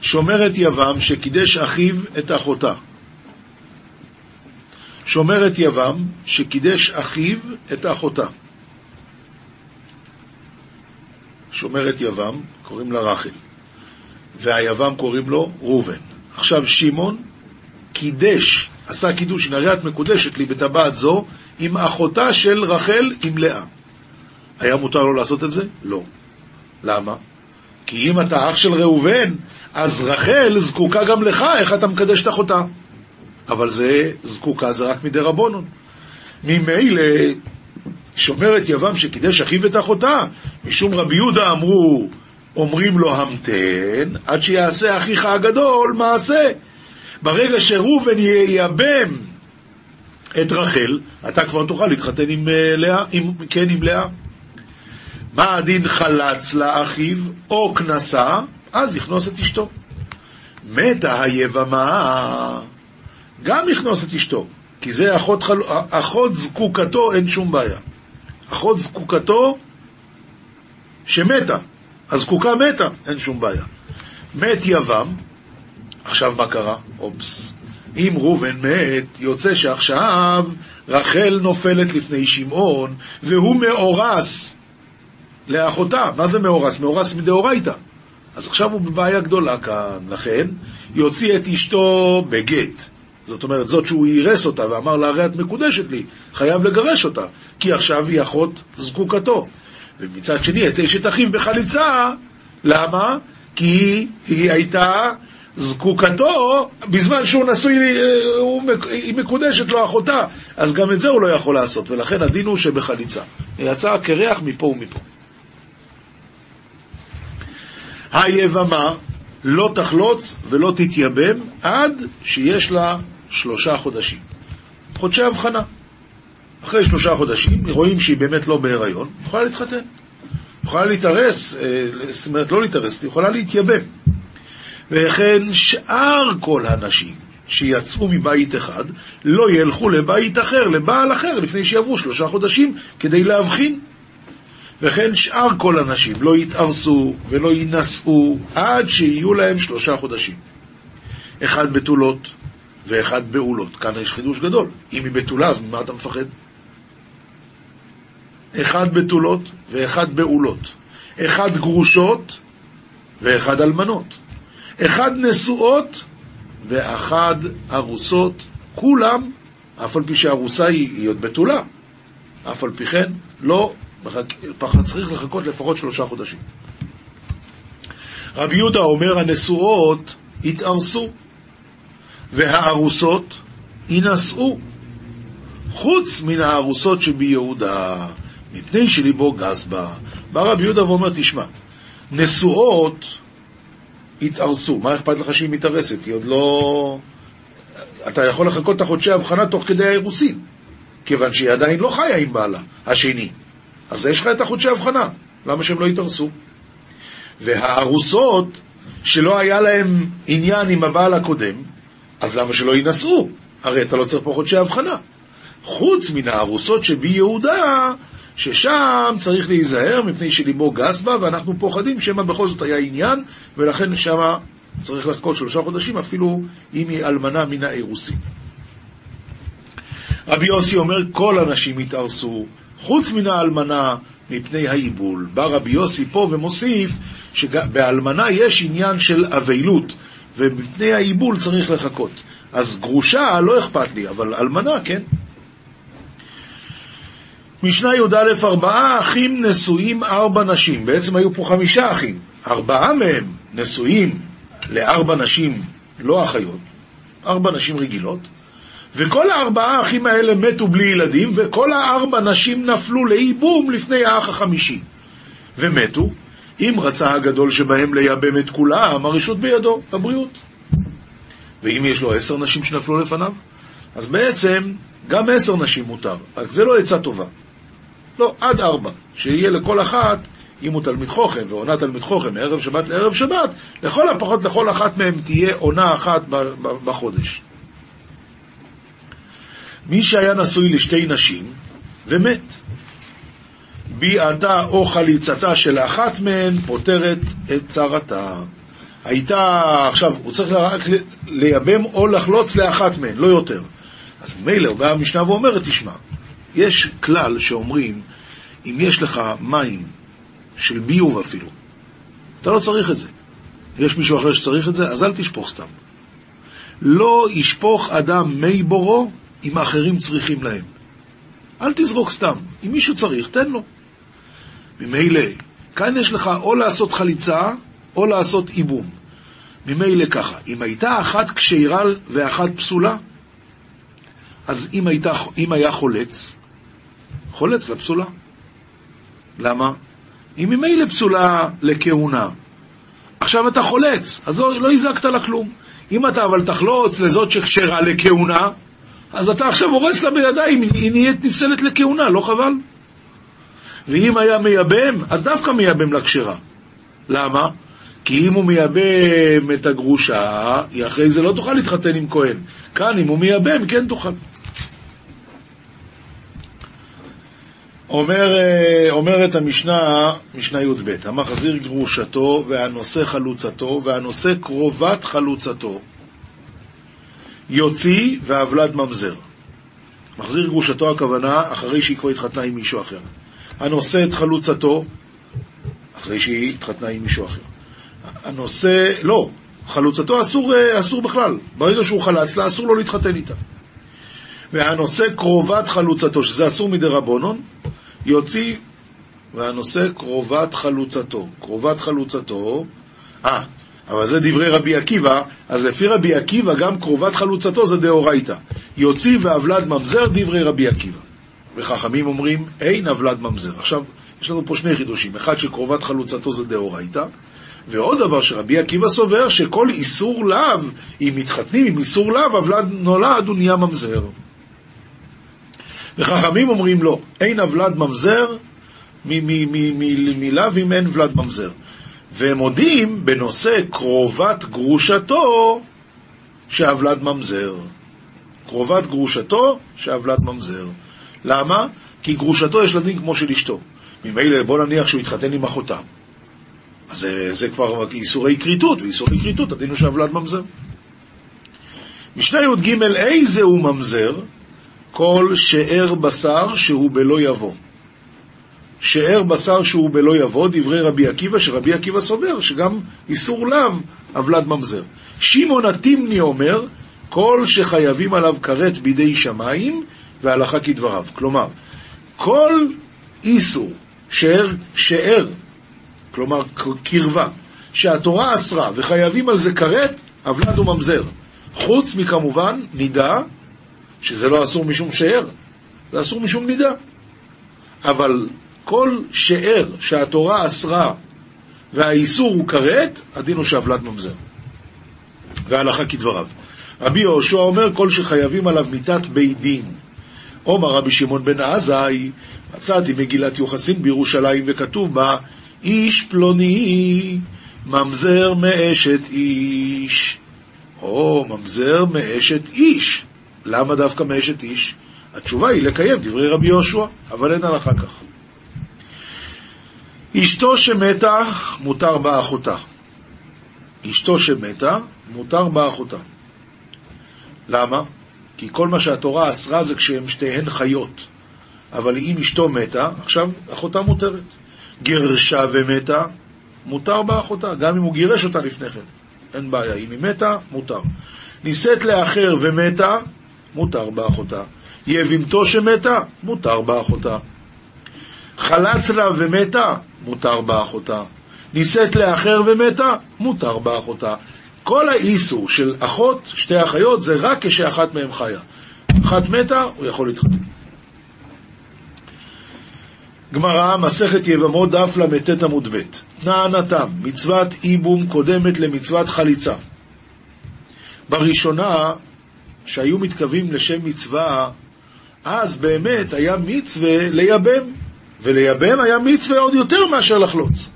שומרת יבם שקידש אחיו את אחותה. שומרת יבם שקידש אחיו את אחותה. שומרת יבם, קוראים לה רחל, והיבם קוראים לו ראובן. עכשיו שמעון קידש, עשה קידוש, הרי את מקודשת לי בטבעת זו עם אחותה של רחל עם לאה. היה מותר לו לעשות את זה? לא. למה? כי אם אתה אח של ראובן, אז רחל זקוקה גם לך, איך אתה מקדש את אחותה? אבל זה זקוקה, זה רק מדי רבונון. ממילא שומרת יבם שקידש אחיו את אחותה, משום רבי יהודה אמרו, אומרים לו המתן, עד שיעשה אחיך הגדול מעשה. ברגע שראובן ייבם את רחל, אתה כבר תוכל להתחתן עם אה, לאה, עם, כן עם לאה. מה הדין חלץ לאחיו או כנסה, אז יכנוס את אשתו. מתה היבמה, גם יכנוס את אשתו, כי זה אחות, חל... אחות זקוקתו, אין שום בעיה. אחות זקוקתו שמתה, הזקוקה מתה, אין שום בעיה. מת יבם, עכשיו מה קרה? אופס. אם ראובן מת, יוצא שעכשיו רחל נופלת לפני שמעון, והוא מאורס לאחותה. מה זה מאורס? מאורס מדאורייתא. אז עכשיו הוא בבעיה גדולה כאן, לכן יוציא את אשתו בגט. זאת אומרת, זאת שהוא אירס אותה ואמר לה, הרי את מקודשת לי, חייב לגרש אותה, כי עכשיו היא אחות זקוקתו. ומצד שני, את אשת אחיו בחליצה, למה? כי היא הייתה זקוקתו, בזמן שהוא נשוי, הוא, היא מקודשת לו אחותה, אז גם את זה הוא לא יכול לעשות, ולכן הדין הוא שבחליצה. יצא קרח מפה ומפה. היבמה לא תחלוץ ולא תתייבם עד שיש לה שלושה חודשים. חודשי הבחנה. אחרי שלושה חודשים, רואים שהיא באמת לא בהיריון, יכולה להתחתן. יכולה להתארס, אה, זאת אומרת לא להתארס, היא יכולה להתייבם. וכן שאר כל הנשים שיצאו מבית אחד לא ילכו לבית אחר, לבעל אחר, לפני שיעברו שלושה חודשים, כדי להבחין. וכן שאר כל הנשים לא יתארסו ולא יינשאו עד שיהיו להם שלושה חודשים. אחד בתולות ואחד בעולות. כאן יש חידוש גדול. אם היא בתולה, אז ממה אתה מפחד? אחד בתולות ואחד בעולות. אחד גרושות ואחד אלמנות. אחד נשואות ואחד ארוסות. כולם, אף על פי שארוסה היא עוד בתולה, אף על פי כן לא צריך לחכות לפחות שלושה חודשים. רבי יהודה אומר, הנשואות יתארסו, והארוסות יינשאו, חוץ מן הארוסות שביהודה, מפני שליבו גס בה. בא רבי יהודה ואומר, תשמע, נשואות יתארסו, מה אכפת לך שהיא מתארסת? היא עוד לא... אתה יכול לחכות את החודשי ההבחנה תוך כדי האירוסין, כיוון שהיא עדיין לא חיה עם בעלה השני. אז יש לך את החודשי הבחנה, למה שהם לא יתארסו? והארוסות, שלא היה להם עניין עם הבעל הקודם, אז למה שלא יינשאו? הרי אתה לא צריך פה חודשי הבחנה. חוץ מן הארוסות שבי יהודה, ששם צריך להיזהר מפני שליבו גס בה, ואנחנו פוחדים שמא בכל זאת היה עניין, ולכן שמה צריך לחכות שלושה חודשים, אפילו אם היא אלמנה מן האירוסים. רבי יוסי אומר, כל הנשים יתארסו, חוץ מן האלמנה מפני העיבול. בא רבי יוסי פה ומוסיף שבאלמנה יש עניין של אבלות, ומפני העיבול צריך לחכות. אז גרושה לא אכפת לי, אבל אלמנה כן. משנה י"א ארבעה אחים נשואים ארבע נשים, בעצם היו פה חמישה אחים, ארבעה מהם נשואים לארבע נשים לא אחיות, ארבע נשים רגילות, וכל הארבעה האחים האלה מתו בלי ילדים, וכל הארבע נשים נפלו לייבום לפני האח החמישי. ומתו. אם רצה הגדול שבהם לייבם את כולם, הרשות בידו, הבריאות. ואם יש לו עשר נשים שנפלו לפניו, אז בעצם גם עשר נשים מותר, רק זה לא עצה טובה. לא, עד ארבע, שיהיה לכל אחת, אם הוא תלמיד חוכם ועונה תלמיד חוכם מערב שבת לערב שבת, לכל הפחות לכל אחת מהם תהיה עונה אחת בחודש. מי שהיה נשוי לשתי נשים ומת, ביעתה או חליצתה של אחת מהן פותרת את צרתה. הייתה, עכשיו, הוא צריך רק לייבם או לחלוץ לאחת מהן, לא יותר. אז מילא, באה המשנה ואומרת, תשמע, יש כלל שאומרים, אם יש לך מים של ביוב אפילו, אתה לא צריך את זה. יש מישהו אחר שצריך את זה, אז אל תשפוך סתם. לא ישפוך אדם מי בורו אם האחרים צריכים להם. אל תזרוק סתם. אם מישהו צריך, תן לו. ממילא, כאן יש לך או לעשות חליצה או לעשות איבום. ממילא ככה, אם הייתה אחת כשירה ואחת פסולה, אז אם, הייתה, אם היה חולץ, חולץ לפסולה. למה? אם ממילא פסולה לכהונה. עכשיו אתה חולץ, אז לא, לא הזקת לה כלום. אם אתה אבל תחלוץ לזאת שכשרה לכהונה, אז אתה עכשיו הורס לה בידיים, היא נהיית נפסלת לכהונה, לא חבל? ואם היה מייבם, אז דווקא מייבם לכשרה. למה? כי אם הוא מייבם את הגרושה, היא אחרי זה לא תוכל להתחתן עם כהן. כאן, אם הוא מייבם, כן תוכל. אומר, אה, אומרת המשנה, משנה י"ב, המחזיר גרושתו והנושא חלוצתו והנושא קרובת חלוצתו יוציא והבלד ממזר. מחזיר גרושתו הכוונה אחרי שהיא כבר התחתנה עם מישהו אחר. הנושא את חלוצתו אחרי שהיא התחתנה עם מישהו אחר. הנושא, לא, חלוצתו אסור, אה, אסור בכלל. ברגע שהוא חלץ לה, אסור לו להתחתן איתה. והנושא קרובת חלוצתו, שזה אסור מדי רבונון, יוציא, והנושא קרובת חלוצתו. קרובת חלוצתו, אה, אבל זה דברי רבי עקיבא, אז לפי רבי עקיבא גם קרובת חלוצתו זה דאורייתא. יוציא והבלד ממזר דברי רבי עקיבא. וחכמים אומרים, אין הבלד ממזר. עכשיו, יש לנו פה שני חידושים, אחד שקרובת חלוצתו זה דאורייתא, ועוד דבר שרבי עקיבא סובר, שכל איסור לאו, אם מתחתנים עם איסור לאו, הוולד נולד הוא נהיה ממזר. וחכמים אומרים לא, אין הוולד ממזר מלאו אם אין ולד ממזר. והם מודים בנושא קרובת גרושתו שהוולד ממזר. קרובת גרושתו שהוולד ממזר. למה? כי גרושתו יש לה דין כמו של אשתו. ממילא בוא נניח שהוא יתחתן עם אחותה. אז זה, זה כבר איסורי כריתות, ואיסורי כריתות, הדין הוא שהוולד ממזר. משנה י"ג, איזה הוא ממזר? כל שאר בשר שהוא בלא יבוא. שאר בשר שהוא בלא יבוא, דברי רבי עקיבא, שרבי עקיבא סובר שגם איסור לאו, הוולד ממזר. שמעון התימני אומר, כל שחייבים עליו כרת בידי שמיים, והלכה כדבריו. כלומר, כל איסור, שאר, שאר, כלומר קרבה, שהתורה אסרה וחייבים על זה כרת, אבלד וממזר. חוץ מכמובן נידה, שזה לא אסור משום שאר, זה אסור משום נידה. אבל כל שאר שהתורה אסרה והאיסור הוא כרת, הדין הוא שאבלד ממזר. והלכה כדבריו. רבי יהושע אומר, כל שחייבים עליו מיתת בית דין. עומר רבי שמעון בן עזאי, מצאתי מגילת יוחסין בירושלים וכתוב בה, איש פלוני, ממזר מאשת איש. או ממזר מאשת איש. למה דווקא מאשת איש? התשובה היא לקיים דברי רבי יהושע, אבל אין הלכה כך. אשתו שמתה, מותר בה אחותה. אשתו שמתה, מותר בה אחותה. למה? כי כל מה שהתורה אסרה זה כשהן שתיהן חיות. אבל אם אשתו מתה, עכשיו אחותה מותרת. גירשה ומתה, מותר בה אחותה, גם אם הוא גירש אותה לפני כן. אין בעיה, אם היא מתה, מותר. נישאת לאחר ומתה, מותר בה אחותה. יבימתו שמתה, מותר בה אחותה. חלץ לה ומתה, מותר בה אחותה. נישאת לאחר ומתה, מותר בה אחותה. כל האיסור של אחות, שתי אחיות, זה רק כשאחת מהן חיה. אחת מתה, הוא יכול להתחתן. גמרא, מסכת יבמות, דף ל"ט עמוד ב', נענתם, מצוות איבום קודמת למצוות חליצה. בראשונה, שהיו מתכוונים לשם מצווה, אז באמת היה מצווה לייבם, ולייבם היה מצווה עוד יותר מאשר לחלוץ.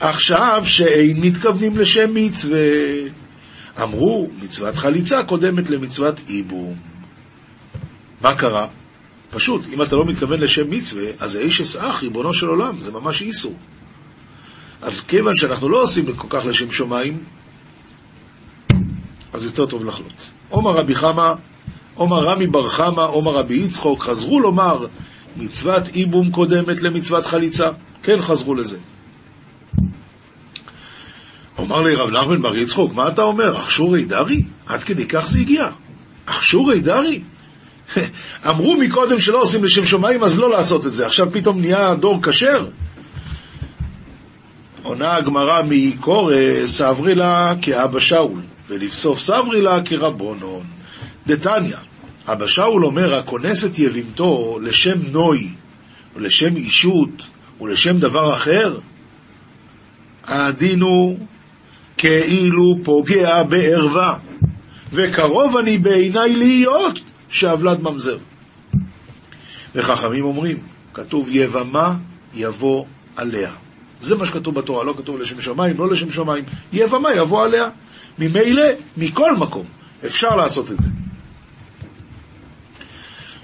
עכשיו שאין מתכוונים לשם מצווה, אמרו, מצוות חליצה קודמת למצוות איבום. מה קרה? פשוט, אם אתה לא מתכוון לשם מצווה, אז זה איש אסאח, ריבונו של עולם, זה ממש איסור. אז כיוון שאנחנו לא עושים כל כך לשם שמיים, אז יותר טוב לחלוץ. עומר רבי חמא, עומר רמי בר חמא, עומר רבי יצחוק, חזרו לומר מצוות איבום קודמת למצוות חליצה. כן חזרו לזה. אומר לי רב נחמן בר יצחוק, מה אתה אומר? אכשורי דרי? עד כדי כך זה הגיע. אכשורי דרי? אמרו מקודם שלא עושים לשם שמיים, אז לא לעשות את זה. עכשיו פתאום נהיה דור כשר? עונה הגמרא מעיקורא סברי לה כאבא שאול, ולבסוף סברי לה כרבונון. דתניא, אבא שאול אומר, הכונס את יבימתו לשם נוי, ולשם אישות, ולשם דבר אחר, הדין הוא כאילו פוגע בערווה, וקרוב אני בעיניי להיות שהבלד ממזר. וחכמים אומרים, כתוב יבמה יבוא עליה. זה מה שכתוב בתורה, לא כתוב לשם שמיים, לא לשם שמיים. יבמה יבוא עליה. ממילא, מכל מקום, אפשר לעשות את זה.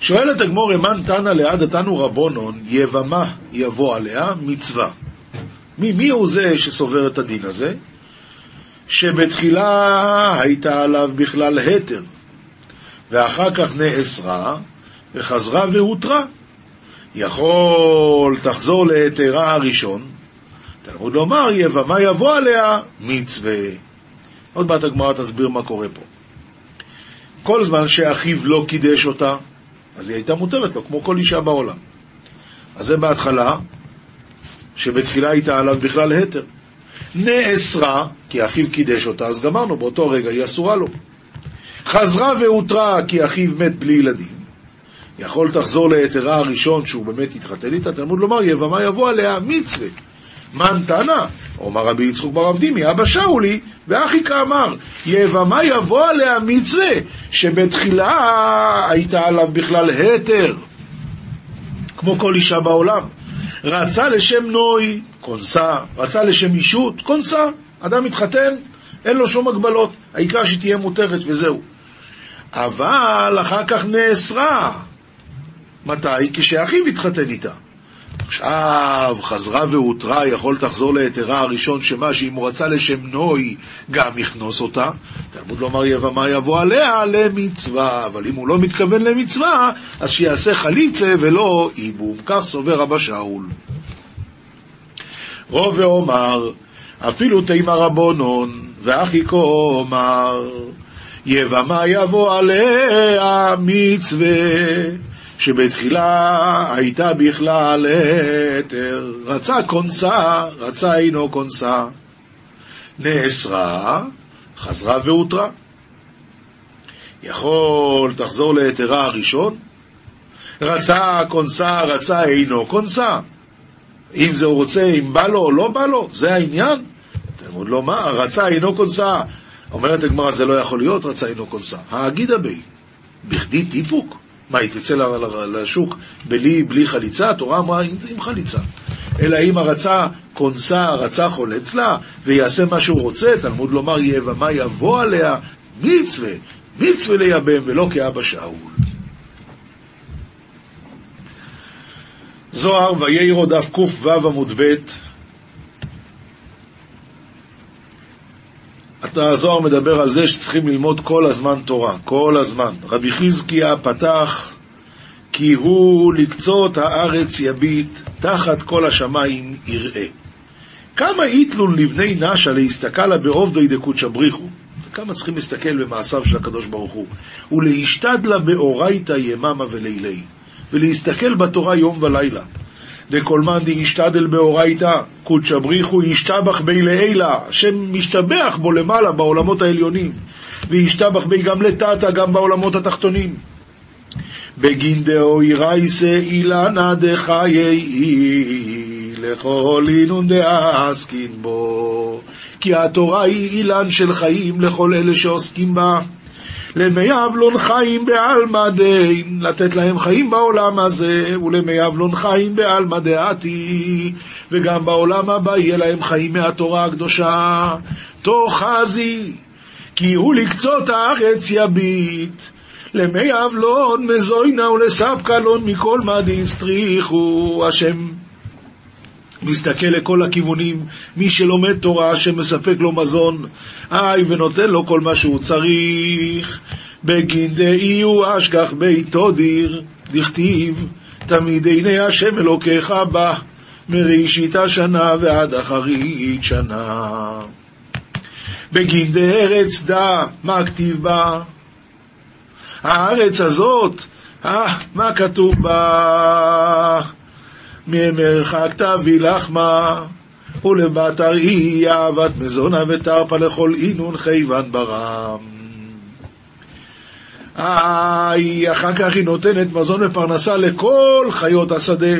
שואלת הגמור, אמן תנא ליד התנו רבונון, יבמה יבוא עליה, מצווה. מי, מי הוא זה שסובר את הדין הזה? שבתחילה הייתה עליו בכלל התר, ואחר כך נאסרה, וחזרה והותרה. יכול תחזור להיתרה הראשון, תלמוד לומר, יבמה יבוא עליה מצווה. עוד מעט הגמרא תסביר מה קורה פה. כל זמן שאחיו לא קידש אותה, אז היא הייתה מותרת לו, כמו כל אישה בעולם. אז זה בהתחלה, שבתחילה הייתה עליו בכלל התר. נאסרה, כי אחיו קידש אותה, אז גמרנו, באותו רגע היא אסורה לו. חזרה והותרה כי אחיו מת בלי ילדים. יכול תחזור להיתרה הראשון שהוא באמת התחתן איתה, תלמוד לומר יבמה יבוא עליה מצווה. מן תנא? אומר רבי יצחוק בר אבדימי, אבא שאולי, ואחי כאמר, יבמה יבוא עליה מצווה, שבתחילה הייתה עליו בכלל התר, כמו כל אישה בעולם. רצה לשם נוי, כונסה, רצה לשם אישות, כונסה. אדם מתחתן, אין לו שום הגבלות, העיקר שתהיה מותרת וזהו. אבל אחר כך נאסרה. מתי? כשאחיו התחתן איתה. עכשיו חזרה והותרה, יכול תחזור להיתרה הראשון, שמה שאם הוא רצה לשם נוי, גם יכנוס אותה. תלמוד לומר יבמה יבוא עליה למצווה, אבל אם הוא לא מתכוון למצווה, אז שיעשה חליצה ולא איבום. כך סובר אבא שאול. רוב ואומר, אפילו תימא רבונון, ואחי כה אומר, יבמה יבוא עליה מצווה. שבתחילה הייתה בכלל היתר, רצה כונסה, רצה אינו כונסה, נאסרה, חזרה והותרה. יכול תחזור להיתרה הראשון, רצה כונסה, רצה אינו כונסה. אם זה הוא רוצה, אם בא לו או לא בא לו, זה העניין. תלמוד לו מה, רצה אינו כונסה. אומרת הגמרא, זה לא יכול להיות, רצה אינו כונסה. האגידה בי, בכדי טיפוק? מה, היא תצא לשוק בלי, בלי חליצה? התורה אמרה עם חליצה. אלא אם הרצה כונסה, הרצה חולץ לה, ויעשה מה שהוא רוצה, תלמוד לומר יבמה יבוא עליה מצווה, מצווה לייבם, ולא כאבא שאול. זוהר ויירו דף קו עמוד ב' הזוהר מדבר על זה שצריכים ללמוד כל הזמן תורה, כל הזמן. רבי חזקיה פתח כי הוא לקצות הארץ יביט, תחת כל השמיים יראה. כמה איתלון לבני נשה להסתכלה בעובדוי דקודשא בריחו. כמה צריכים להסתכל במעשיו של הקדוש ברוך הוא. ולהשתדלה באורייתא יממה ולילי. ולהסתכל בתורה יום ולילה. דכל מאן דאישתדל באורייתא, קודשא בריחו ישתבח בי לעילה, השם משתבח בו למעלה בעולמות העליונים, וישתבח בי גם לטאטא, גם בעולמות התחתונים. בגין דאו ירייסה אילנה דחיי לכל אינון דעסקין בו כי התורה היא אילן של חיים לכל אלה שעוסקים בה למי אבלון חיים בעלמא דין, לתת להם חיים בעולם הזה, ולמי אבלון חיים בעלמא דעתי, וגם בעולם הבא יהיה להם חיים מהתורה הקדושה. תוך חזי, כי הוא לקצות הארץ יביט. למי אבלון מזוינה ולספקלון מכל מה דיסטריחו, השם מסתכל לכל הכיוונים, מי שלומד תורה, שמספק לו מזון, איי, ונותן לו כל מה שהוא צריך. בגין דאי הוא אשכח ביתו דיר, דכתיב, תמיד עיני השם אלוקיך בא, מראשית השנה ועד אחרית שנה. בגין דארץ דע, מה כתיב בה? הארץ הזאת, אה, מה כתוב בה? ממרחק תביא לחמה, ולבת ארעי אהבת מזונה ותרפה לכל אינון חייבן ברם. איי, אחר כך היא נותנת מזון ופרנסה לכל חיות השדה.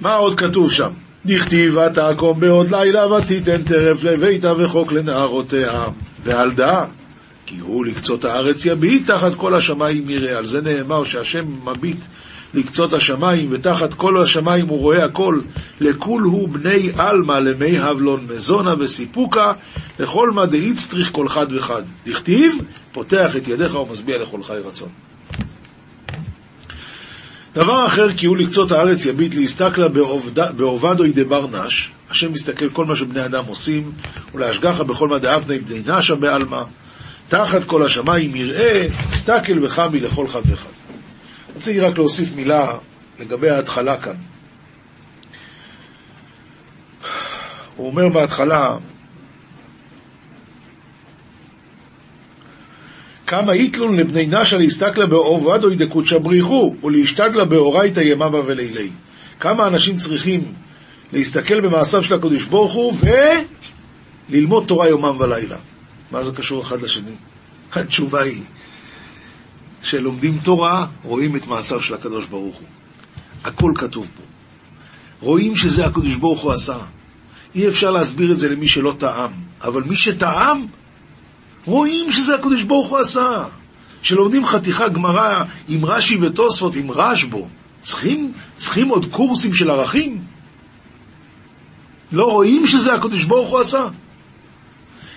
מה עוד כתוב שם? דכתיב ותעקום בעוד לילה ותיתן טרף לביתה וחוק לנערותיה. ועל דעה, כי הוא לקצות הארץ יביט תחת כל השמיים יראה. על זה נאמר שהשם מביט לקצות השמיים, ותחת כל השמיים הוא רואה הכל. לכול הוא בני עלמא למי הבלון מזונה וסיפוקה, לכל מה דאיצטריך כל חד וחד. דכתיב, פותח את ידיך ומשביע לכל חי רצון. דבר אחר, כי הוא לקצות הארץ יביט להסתכלה בעובדוי דבר נש, השם מסתכל כל מה שבני אדם עושים, ולהשגחה בכל מה דאבני בני נשה בעלמא, תחת כל השמיים יראה, הסתכל וחמי לכל חד וחד. רציתי רק להוסיף מילה לגבי ההתחלה כאן. הוא אומר בהתחלה, כמה איתלון לבני נשה להסתכלה בעובדו ידקות בריחו ולהשתדלה באורייתא יממה ולילי. כמה אנשים צריכים להסתכל במעשיו של הקדוש ברוך הוא וללמוד תורה יומם ולילה. מה זה קשור אחד לשני? התשובה היא, כשלומדים תורה, רואים את מעשיו של הקדוש ברוך הוא. הכל כתוב פה. רואים שזה הקדוש ברוך הוא עשה. אי אפשר להסביר את זה למי שלא טעם, אבל מי שטעם, רואים שזה הקדוש ברוך הוא עשה. כשלומדים חתיכה גמרא עם רש"י ותוספות, עם רשב"ו, צריכים, צריכים עוד קורסים של ערכים? לא רואים שזה הקדוש ברוך הוא עשה?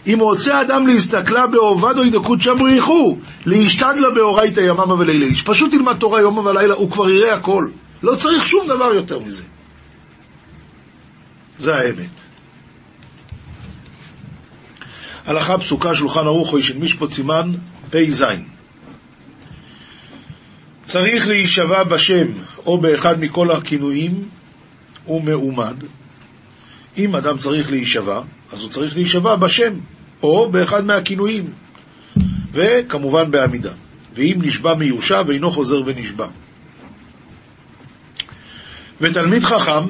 אם רוצה אדם להסתכלה בעובדו ידקות שם בריחו, להשתדלה באורייתא יממה ולילה. פשוט ילמד תורה יומם ולילה, הוא כבר יראה הכל. לא צריך שום דבר יותר מזה. זה האמת. הלכה פסוקה, שולחן ערוך, של משפוט סימן פ"ז. צריך להישבע בשם או באחד מכל הכינויים, הוא מעומד. אם אדם צריך להישבע, אז הוא צריך להישבע בשם, או באחד מהכינויים, וכמובן בעמידה. ואם נשבע מיושב, אינו חוזר ונשבע. ותלמיד חכם,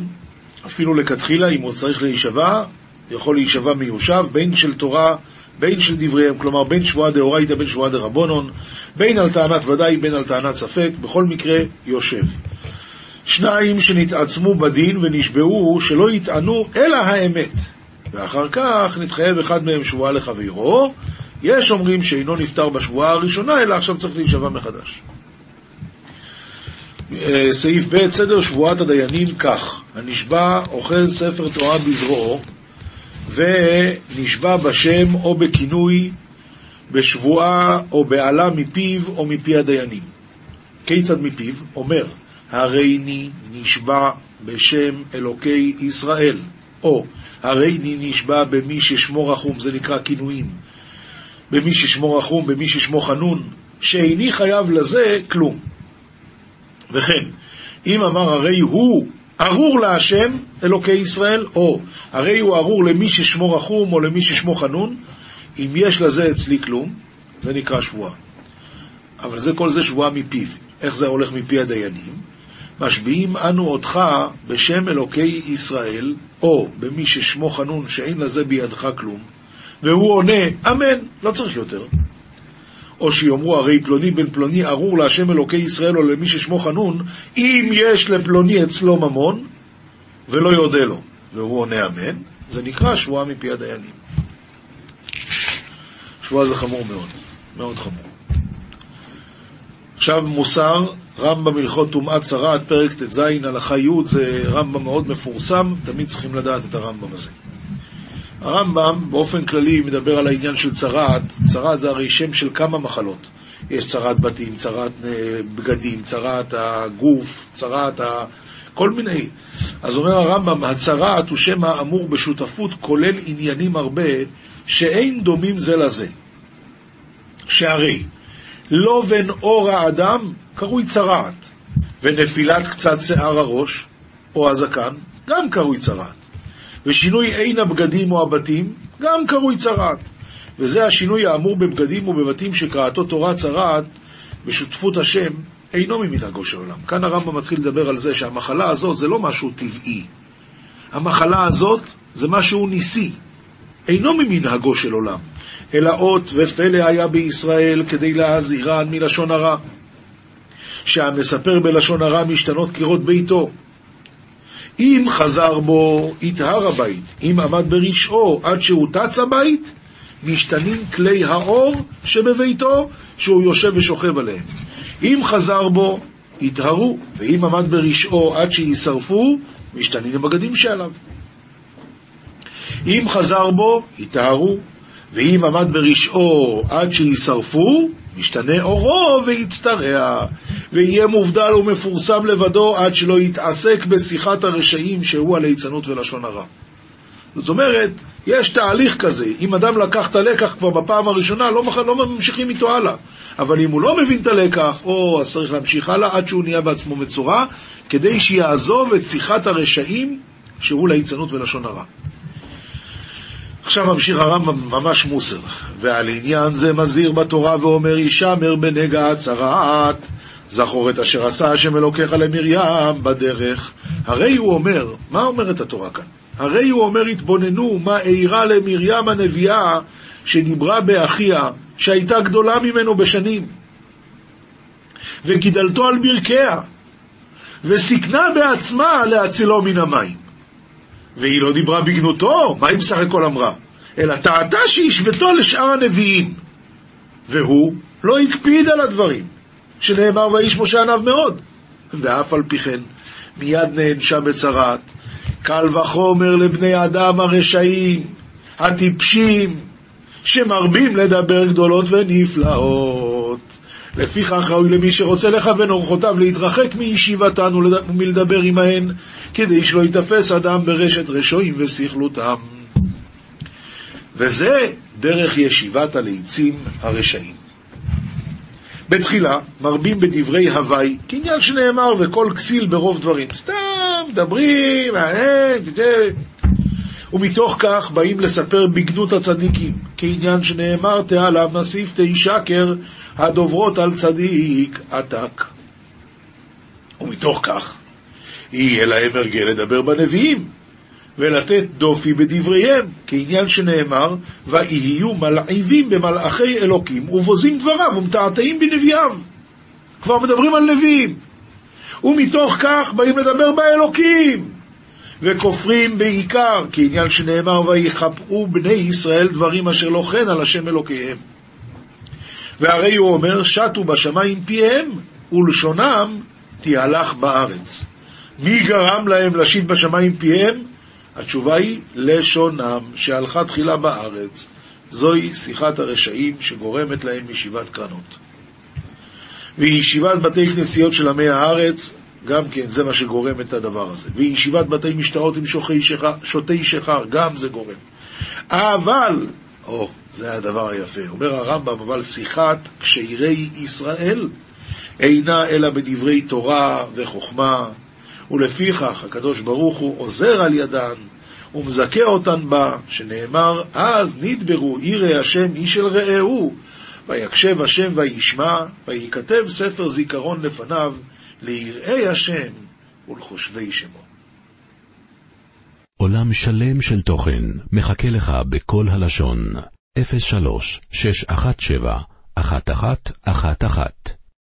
אפילו לכתחילה, אם הוא צריך להישבע, יכול להישבע מיושב, בין של תורה, בין של דבריהם, כלומר בין שבועה דאורייתא, בין שבועה דרבונון, בין על טענת ודאי, בין על טענת ספק, בכל מקרה יושב. שניים שנתעצמו בדין ונשבעו שלא יטענו אלא האמת. ואחר כך נתחייב אחד מהם שבועה לחברו. יש אומרים שאינו נפטר בשבועה הראשונה, אלא עכשיו צריך להישבע מחדש. אה, סעיף ב', סדר שבועת הדיינים כך: הנשבע אוחז ספר תורה בזרועו ונשבע בשם או בכינוי, בשבועה או בעלה מפיו או מפי הדיינים. כיצד מפיו? אומר, הריני נשבע בשם אלוקי ישראל, או הריני נשבע במי ששמו רחום, זה נקרא כינויים, במי ששמו רחום, במי ששמו חנון, שאיני חייב לזה כלום. וכן, אם אמר הרי הוא ארור להשם אלוקי ישראל, או הרי הוא ארור למי ששמו רחום או למי ששמו חנון, אם יש לזה אצלי כלום, זה נקרא שבועה. אבל זה כל זה שבועה מפיו. איך זה הולך מפי הדיינים? משביעים אנו אותך בשם אלוקי ישראל, או במי ששמו חנון שאין לזה בידך כלום, והוא עונה, אמן, לא צריך יותר. או שיאמרו הרי פלוני בן פלוני ארור להשם אלוקי ישראל או למי ששמו חנון, אם יש לפלוני אצלו ממון, ולא יודה לו, והוא עונה אמן, זה נקרא שבועה מפי הדיינים. שבועה זה חמור מאוד, מאוד חמור. עכשיו מוסר, רמב"ם הלכות טומאת צרעת, פרק ט"ז, הלכה י', זה רמב"ם מאוד מפורסם, תמיד צריכים לדעת את הרמב"ם הזה. הרמב"ם באופן כללי מדבר על העניין של צרעת, צרעת זה הרי שם של כמה מחלות. יש צרעת בתים, צרעת אה, בגדים, צרעת הגוף, צרעת ה... כל מיני. אז אומר הרמב"ם, הצרעת הוא שם האמור בשותפות כולל עניינים הרבה שאין דומים זה לזה. שהרי לא בין אור האדם קרוי צרעת, ונפילת קצת שיער הראש או הזקן גם קרוי צרעת. ושינוי עין הבגדים או הבתים, גם קרוי צרעת. וזה השינוי האמור בבגדים ובבתים שקראתו תורה צרעת בשותפות השם, אינו ממנהגו של עולם. כאן הרמב"ם מתחיל לדבר על זה שהמחלה הזאת זה לא משהו טבעי. המחלה הזאת זה משהו ניסי. אינו ממנהגו של עולם, אלא אות ופלא היה בישראל כדי להזהירן מלשון הרע. שהמספר בלשון הרע משתנות קירות ביתו, אם חזר בו, יטהר הבית. אם עמד ברשעו עד שהוא תץ הבית, משתנים כלי האור שבביתו, שהוא יושב ושוכב עליהם. אם חזר בו, יטהרו, ואם עמד ברשעו עד שישרפו, משתנים הבגדים שעליו. אם חזר בו, יטהרו, ואם עמד ברשעו עד שישרפו, משתנה אורו ויצטרע, ויהיה מובדל ומפורסם לבדו עד שלא יתעסק בשיחת הרשעים שהוא הליצנות ולשון הרע. זאת אומרת, יש תהליך כזה, אם אדם לקח את הלקח כבר בפעם הראשונה, לא, לא ממשיכים איתו הלאה. אבל אם הוא לא מבין את הלקח, או אז צריך להמשיך הלאה עד שהוא נהיה בעצמו מצורע, כדי שיעזוב את שיחת הרשעים שהוא ליצנות ולשון הרע. עכשיו ממשיך הרמב"ם ממש מוסר, ועל עניין זה מזהיר בתורה ואומר ישמר בנגע הצרעת, זכור את אשר עשה השם אלוקיך למרים בדרך. הרי הוא אומר, מה אומרת התורה כאן? הרי הוא אומר התבוננו מה אירע למרים הנביאה שדיברה באחיה, שהייתה גדולה ממנו בשנים, וגידלתו על ברכיה, וסיכנה בעצמה להצילו מן המים. והיא לא דיברה בגנותו, מה היא בסך הכל אמרה? אלא טעתה שהשוותו לשאר הנביאים. והוא לא הקפיד על הדברים, שנאמר ואיש משה עניו מאוד. ואף על פי כן, מיד נענשה בצרת. קל וחומר לבני אדם הרשעים, הטיפשים, שמרבים לדבר גדולות ונפלאות. לפיכך ראוי למי שרוצה לכוון אורחותיו להתרחק מישיבתן ומלדבר עמהן, כדי שלא ייתפס אדם ברשת רשועים וסכלותם. וזה דרך ישיבת הליצים הרשעים. בתחילה מרבים בדברי הוואי, כעניין שנאמר וכל כסיל ברוב דברים. סתם מדברים, אה, ומתוך כך באים לספר בגנות הצדיקים, כעניין שנאמר תעלה נסיף תהי שקר הדוברות על צדיק עתק. ומתוך כך יהיה להם הרגל לדבר בנביאים, ולתת דופי בדבריהם, כעניין שנאמר, ויהיו מלעיבים במלאכי אלוקים, ובוזים דבריו ומתעתעים בנביאיו. כבר מדברים על נביאים. ומתוך כך באים לדבר באלוקים, וכופרים בעיקר, כעניין שנאמר, ויכפרו בני ישראל דברים אשר לא כן על השם אלוקיהם. והרי הוא אומר, שטו בשמיים פיהם, ולשונם תהלך בארץ. מי גרם להם להשיט בשמיים פיהם? התשובה היא לשונם, שהלכה תחילה בארץ. זוהי שיחת הרשעים שגורמת להם ישיבת קרנות. וישיבת בתי כנסיות של עמי הארץ, גם כן זה מה שגורם את הדבר הזה. וישיבת בתי משטרות עם שותי שכר, גם זה גורם. אבל, או, זה הדבר היפה, אומר הרמב"ם, אבל שיחת כשירי ישראל אינה אלא בדברי תורה וחוכמה ולפיכך הקדוש ברוך הוא עוזר על ידן ומזכה אותן בה, שנאמר, אז נדברו ירא השם איש אל רעהו, ויקשב השם וישמע, וייכתב ספר זיכרון לפניו, ליראי השם ולחושבי שמו. עולם שלם של תוכן מחכה לך בכל הלשון, 03 617 אחת אחת אחת אחת.